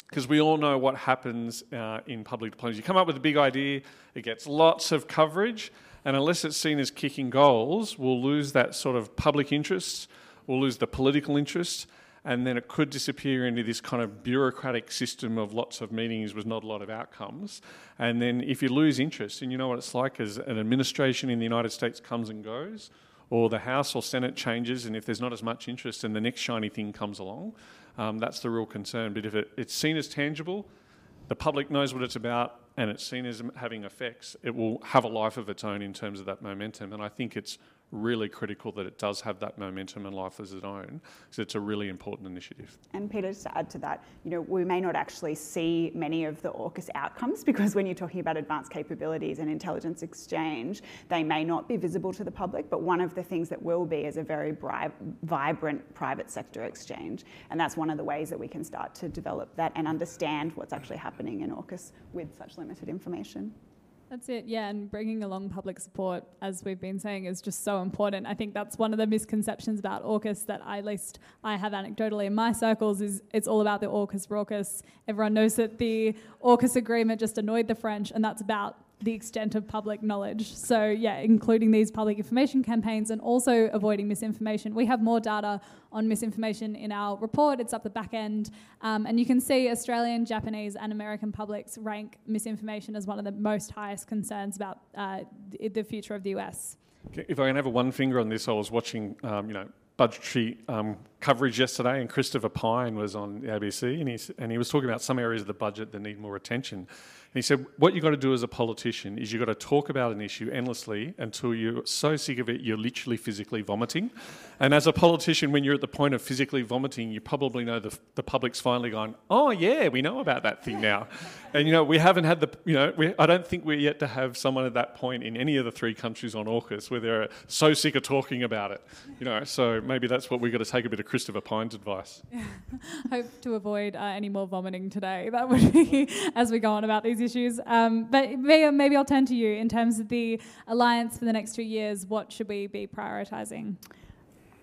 S5: because we all know what happens uh, in public diplomacy. You come up with a big idea, it gets lots of coverage, and unless it's seen as kicking goals, we'll lose that sort of public interest we'll lose the political interest, and then it could disappear into this kind of bureaucratic system of lots of meetings with not a lot of outcomes. And then if you lose interest, and you know what it's like as an administration in the United States comes and goes, or the House or Senate changes, and if there's not as much interest and the next shiny thing comes along, um, that's the real concern. But if it, it's seen as tangible, the public knows what it's about, and it's seen as having effects, it will have a life of its own in terms of that momentum. And I think it's really critical that it does have that momentum and life as its own, because it's a really important initiative.
S6: And Peter, just to add to that, you know, we may not actually see many of the AUKUS outcomes because when you're talking about advanced capabilities and intelligence exchange, they may not be visible to the public. But one of the things that will be is a very bri- vibrant private sector exchange, and that's one of the ways that we can start to develop that and understand what's actually happening in AUKUS with such limited information.
S4: That's it, yeah. And bringing along public support, as we've been saying, is just so important. I think that's one of the misconceptions about AUKUS that I, at least I have anecdotally in my circles is it's all about the AUKUS raucous. Everyone knows that the AUKUS agreement just annoyed the French, and that's about the extent of public knowledge. So, yeah, including these public information campaigns and also avoiding misinformation. We have more data on misinformation in our report, it's up the back end. Um, and you can see Australian, Japanese, and American publics rank misinformation as one of the most highest concerns about uh, the future of the US.
S5: If I can have a one finger on this, I was watching, um, you know, budgetary um, coverage yesterday, and Christopher Pyne was on ABC, and he, and he was talking about some areas of the budget that need more attention. And he said, What you've got to do as a politician is you've got to talk about an issue endlessly until you're so sick of it, you're literally physically vomiting. And as a politician, when you're at the point of physically vomiting, you probably know the, the public's finally gone, Oh, yeah, we know about that thing now. And, you know, we haven't had the, you know, we, I don't think we're yet to have someone at that point in any of the three countries on AUKUS where they're so sick of talking about it. You know, so maybe that's what we've got to take a bit of Christopher Pyne's advice. Yeah.
S4: Hope to avoid uh, any more vomiting today. That would be as we go on about these issues. Um, but maybe, maybe I'll turn to you in terms of the alliance for the next two years. What should we be prioritising?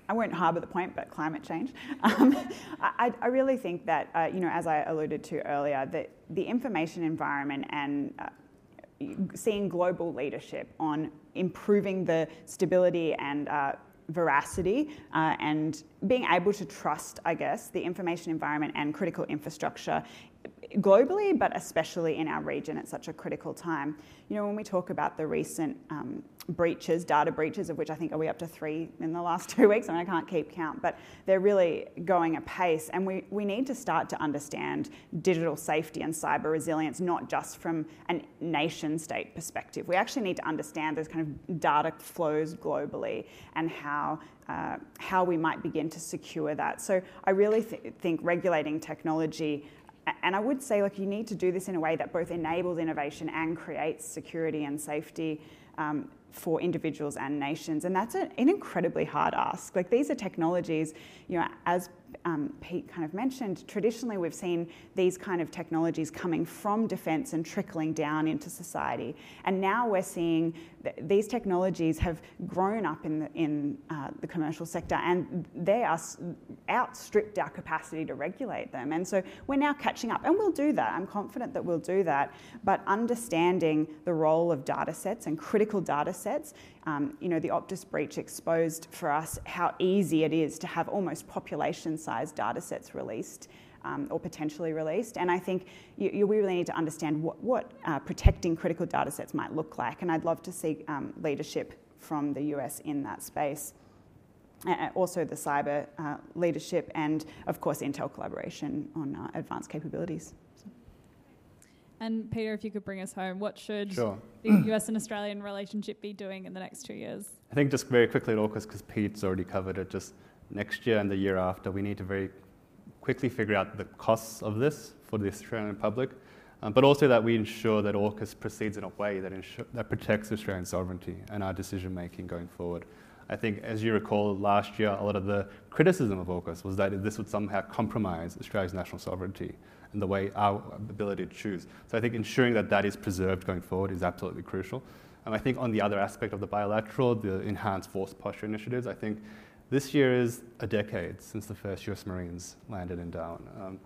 S6: I won't harbour the point, but climate change. Um, I, I, really think that, uh, you know, as I alluded to earlier, that the information environment and uh, seeing global leadership on improving the stability and uh, veracity uh, and being able to trust, I guess, the information environment and critical infrastructure globally, but especially in our region at such a critical time. You know, when we talk about the recent um, breaches, data breaches, of which I think are we up to three in the last two weeks? I mean, I can't keep count, but they're really going apace. And we, we need to start to understand digital safety and cyber resilience, not just from a nation state perspective. We actually need to understand those kind of data flows globally and how uh, how we might begin to secure that. So I really th- think regulating technology and I would say, like, you need to do this in a way that both enables innovation and creates security and safety um, for individuals and nations. And that's an incredibly hard ask. Like, these are technologies, you know, as um, Pete kind of mentioned, traditionally we've seen these kind of technologies coming from defence and trickling down into society. And now we're seeing th- these technologies have grown up in the, in, uh, the commercial sector and they are outstripped our capacity to regulate them. And so we're now catching up, and we'll do that. I'm confident that we'll do that. But understanding the role of data sets and critical data sets um, you know, the Optus breach exposed for us how easy it is to have almost population-sized data sets released um, or potentially released. And I think you, you, we really need to understand what, what uh, protecting critical data sets might look like. And I'd love to see um, leadership from the US in that space. Uh, also, the cyber uh, leadership, and of course, Intel collaboration on uh, advanced capabilities.
S4: And Peter, if you could bring us home, what should
S7: Sure.
S4: the US and Australian relationship be doing in the next two years?
S7: I think just very quickly at AUKUS, because Pete's already covered it, just next year and the year after, we need to very quickly figure out the costs of this for the Australian public, um, but also that we ensure that AUKUS proceeds in a way that, ensure, that protects Australian sovereignty and our decision making going forward. I think, as you recall, last year, a lot of the criticism of AUKUS was that this would somehow compromise Australia's national sovereignty and the way our ability to choose. So I think ensuring that that is preserved going forward is absolutely crucial. And I think on the other aspect of the bilateral, the enhanced force posture initiatives, I think this year is a decade since the first US Marines landed in Darwin. Um,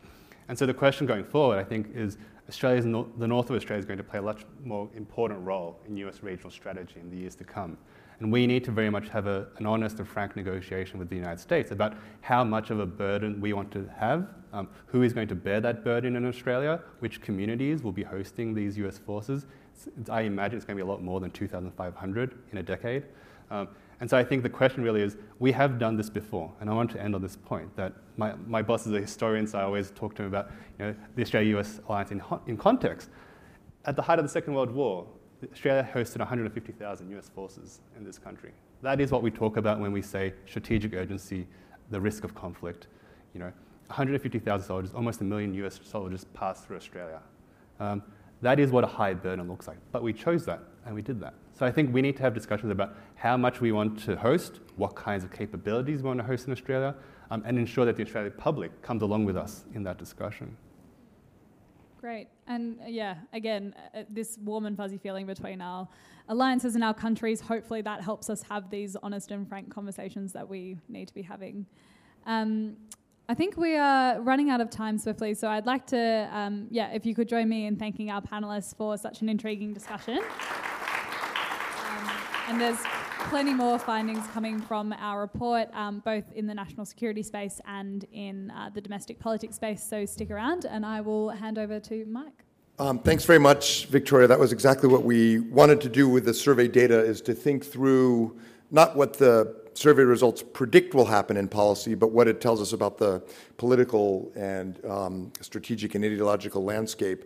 S7: and so the question going forward, I think, is Australia's the north of Australia is going to play a much more important role in US regional strategy in the years to come. And we need to very much have a, an honest and frank negotiation with the United States about how much of a burden we want to have, um, who is going to bear that burden in Australia, which communities will be hosting these US forces. It's, I imagine it's going to be a lot more than 2,500 in a decade. Um, and so I think the question really is we have done this before, and I want to end on this point that my, my boss is a historian, so I always talk to him about you know, the Australia US alliance in, in context. At the height of the Second World War, Australia hosted 150,000 US forces in this country. That is what we talk about when we say strategic urgency, the risk of conflict. You know, 150,000 soldiers, almost a million US soldiers passed through Australia. Um, that is what a high burden looks like. But we chose that and we did that. So I think we need to have discussions about how much we want to host, what kinds of capabilities we want to host in Australia, um, and ensure that the Australian public comes along with us in that discussion.
S4: Great. And uh, yeah, again, uh, this warm and fuzzy feeling between our alliances and our countries, hopefully that helps us have these honest and frank conversations that we need to be having. Um, I think we are running out of time swiftly, so I'd like to, um, yeah, if you could join me in thanking our panelists for such an intriguing discussion. Um, and there's plenty more findings coming from our report, um, both in the national security space and in uh, the domestic politics space. So stick around, and I will hand over to Mike.
S1: Um, thanks very much, Victoria. That was exactly what we wanted to do with the survey data: is to think through not what the survey results predict will happen in policy, but what it tells us about the political and um, strategic and ideological landscape.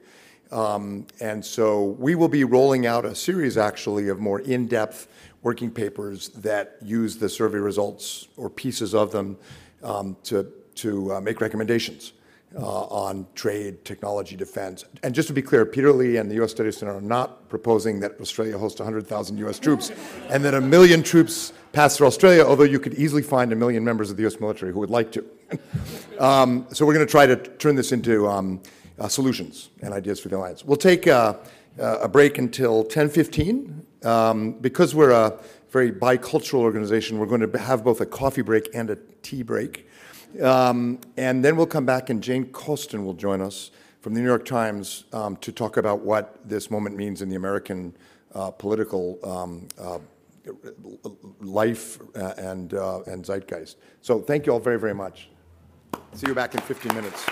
S1: Um, and so we will be rolling out a series, actually, of more in-depth working papers that use the survey results or pieces of them um, to, to uh, make recommendations uh, on trade, technology, defense. And just to be clear, Peter Lee and the U.S. Studies Center are not proposing that Australia host 100,000 U.S. troops and that a million troops pass through Australia, although you could easily find a million members of the U.S. military who would like to. um, so we're going to try to turn this into um, uh, solutions and ideas for the alliance. We'll take uh, uh a break until 10:15 um, because we're a very bicultural organization. We're going to have both a coffee break and a tea break, um, and then we'll come back and Jane Coaston will join us from the New York Times um, to talk about what this moment means in the American uh, political um, uh, life uh, and, uh, and zeitgeist. So thank you all very, very much. See you back in 15 minutes.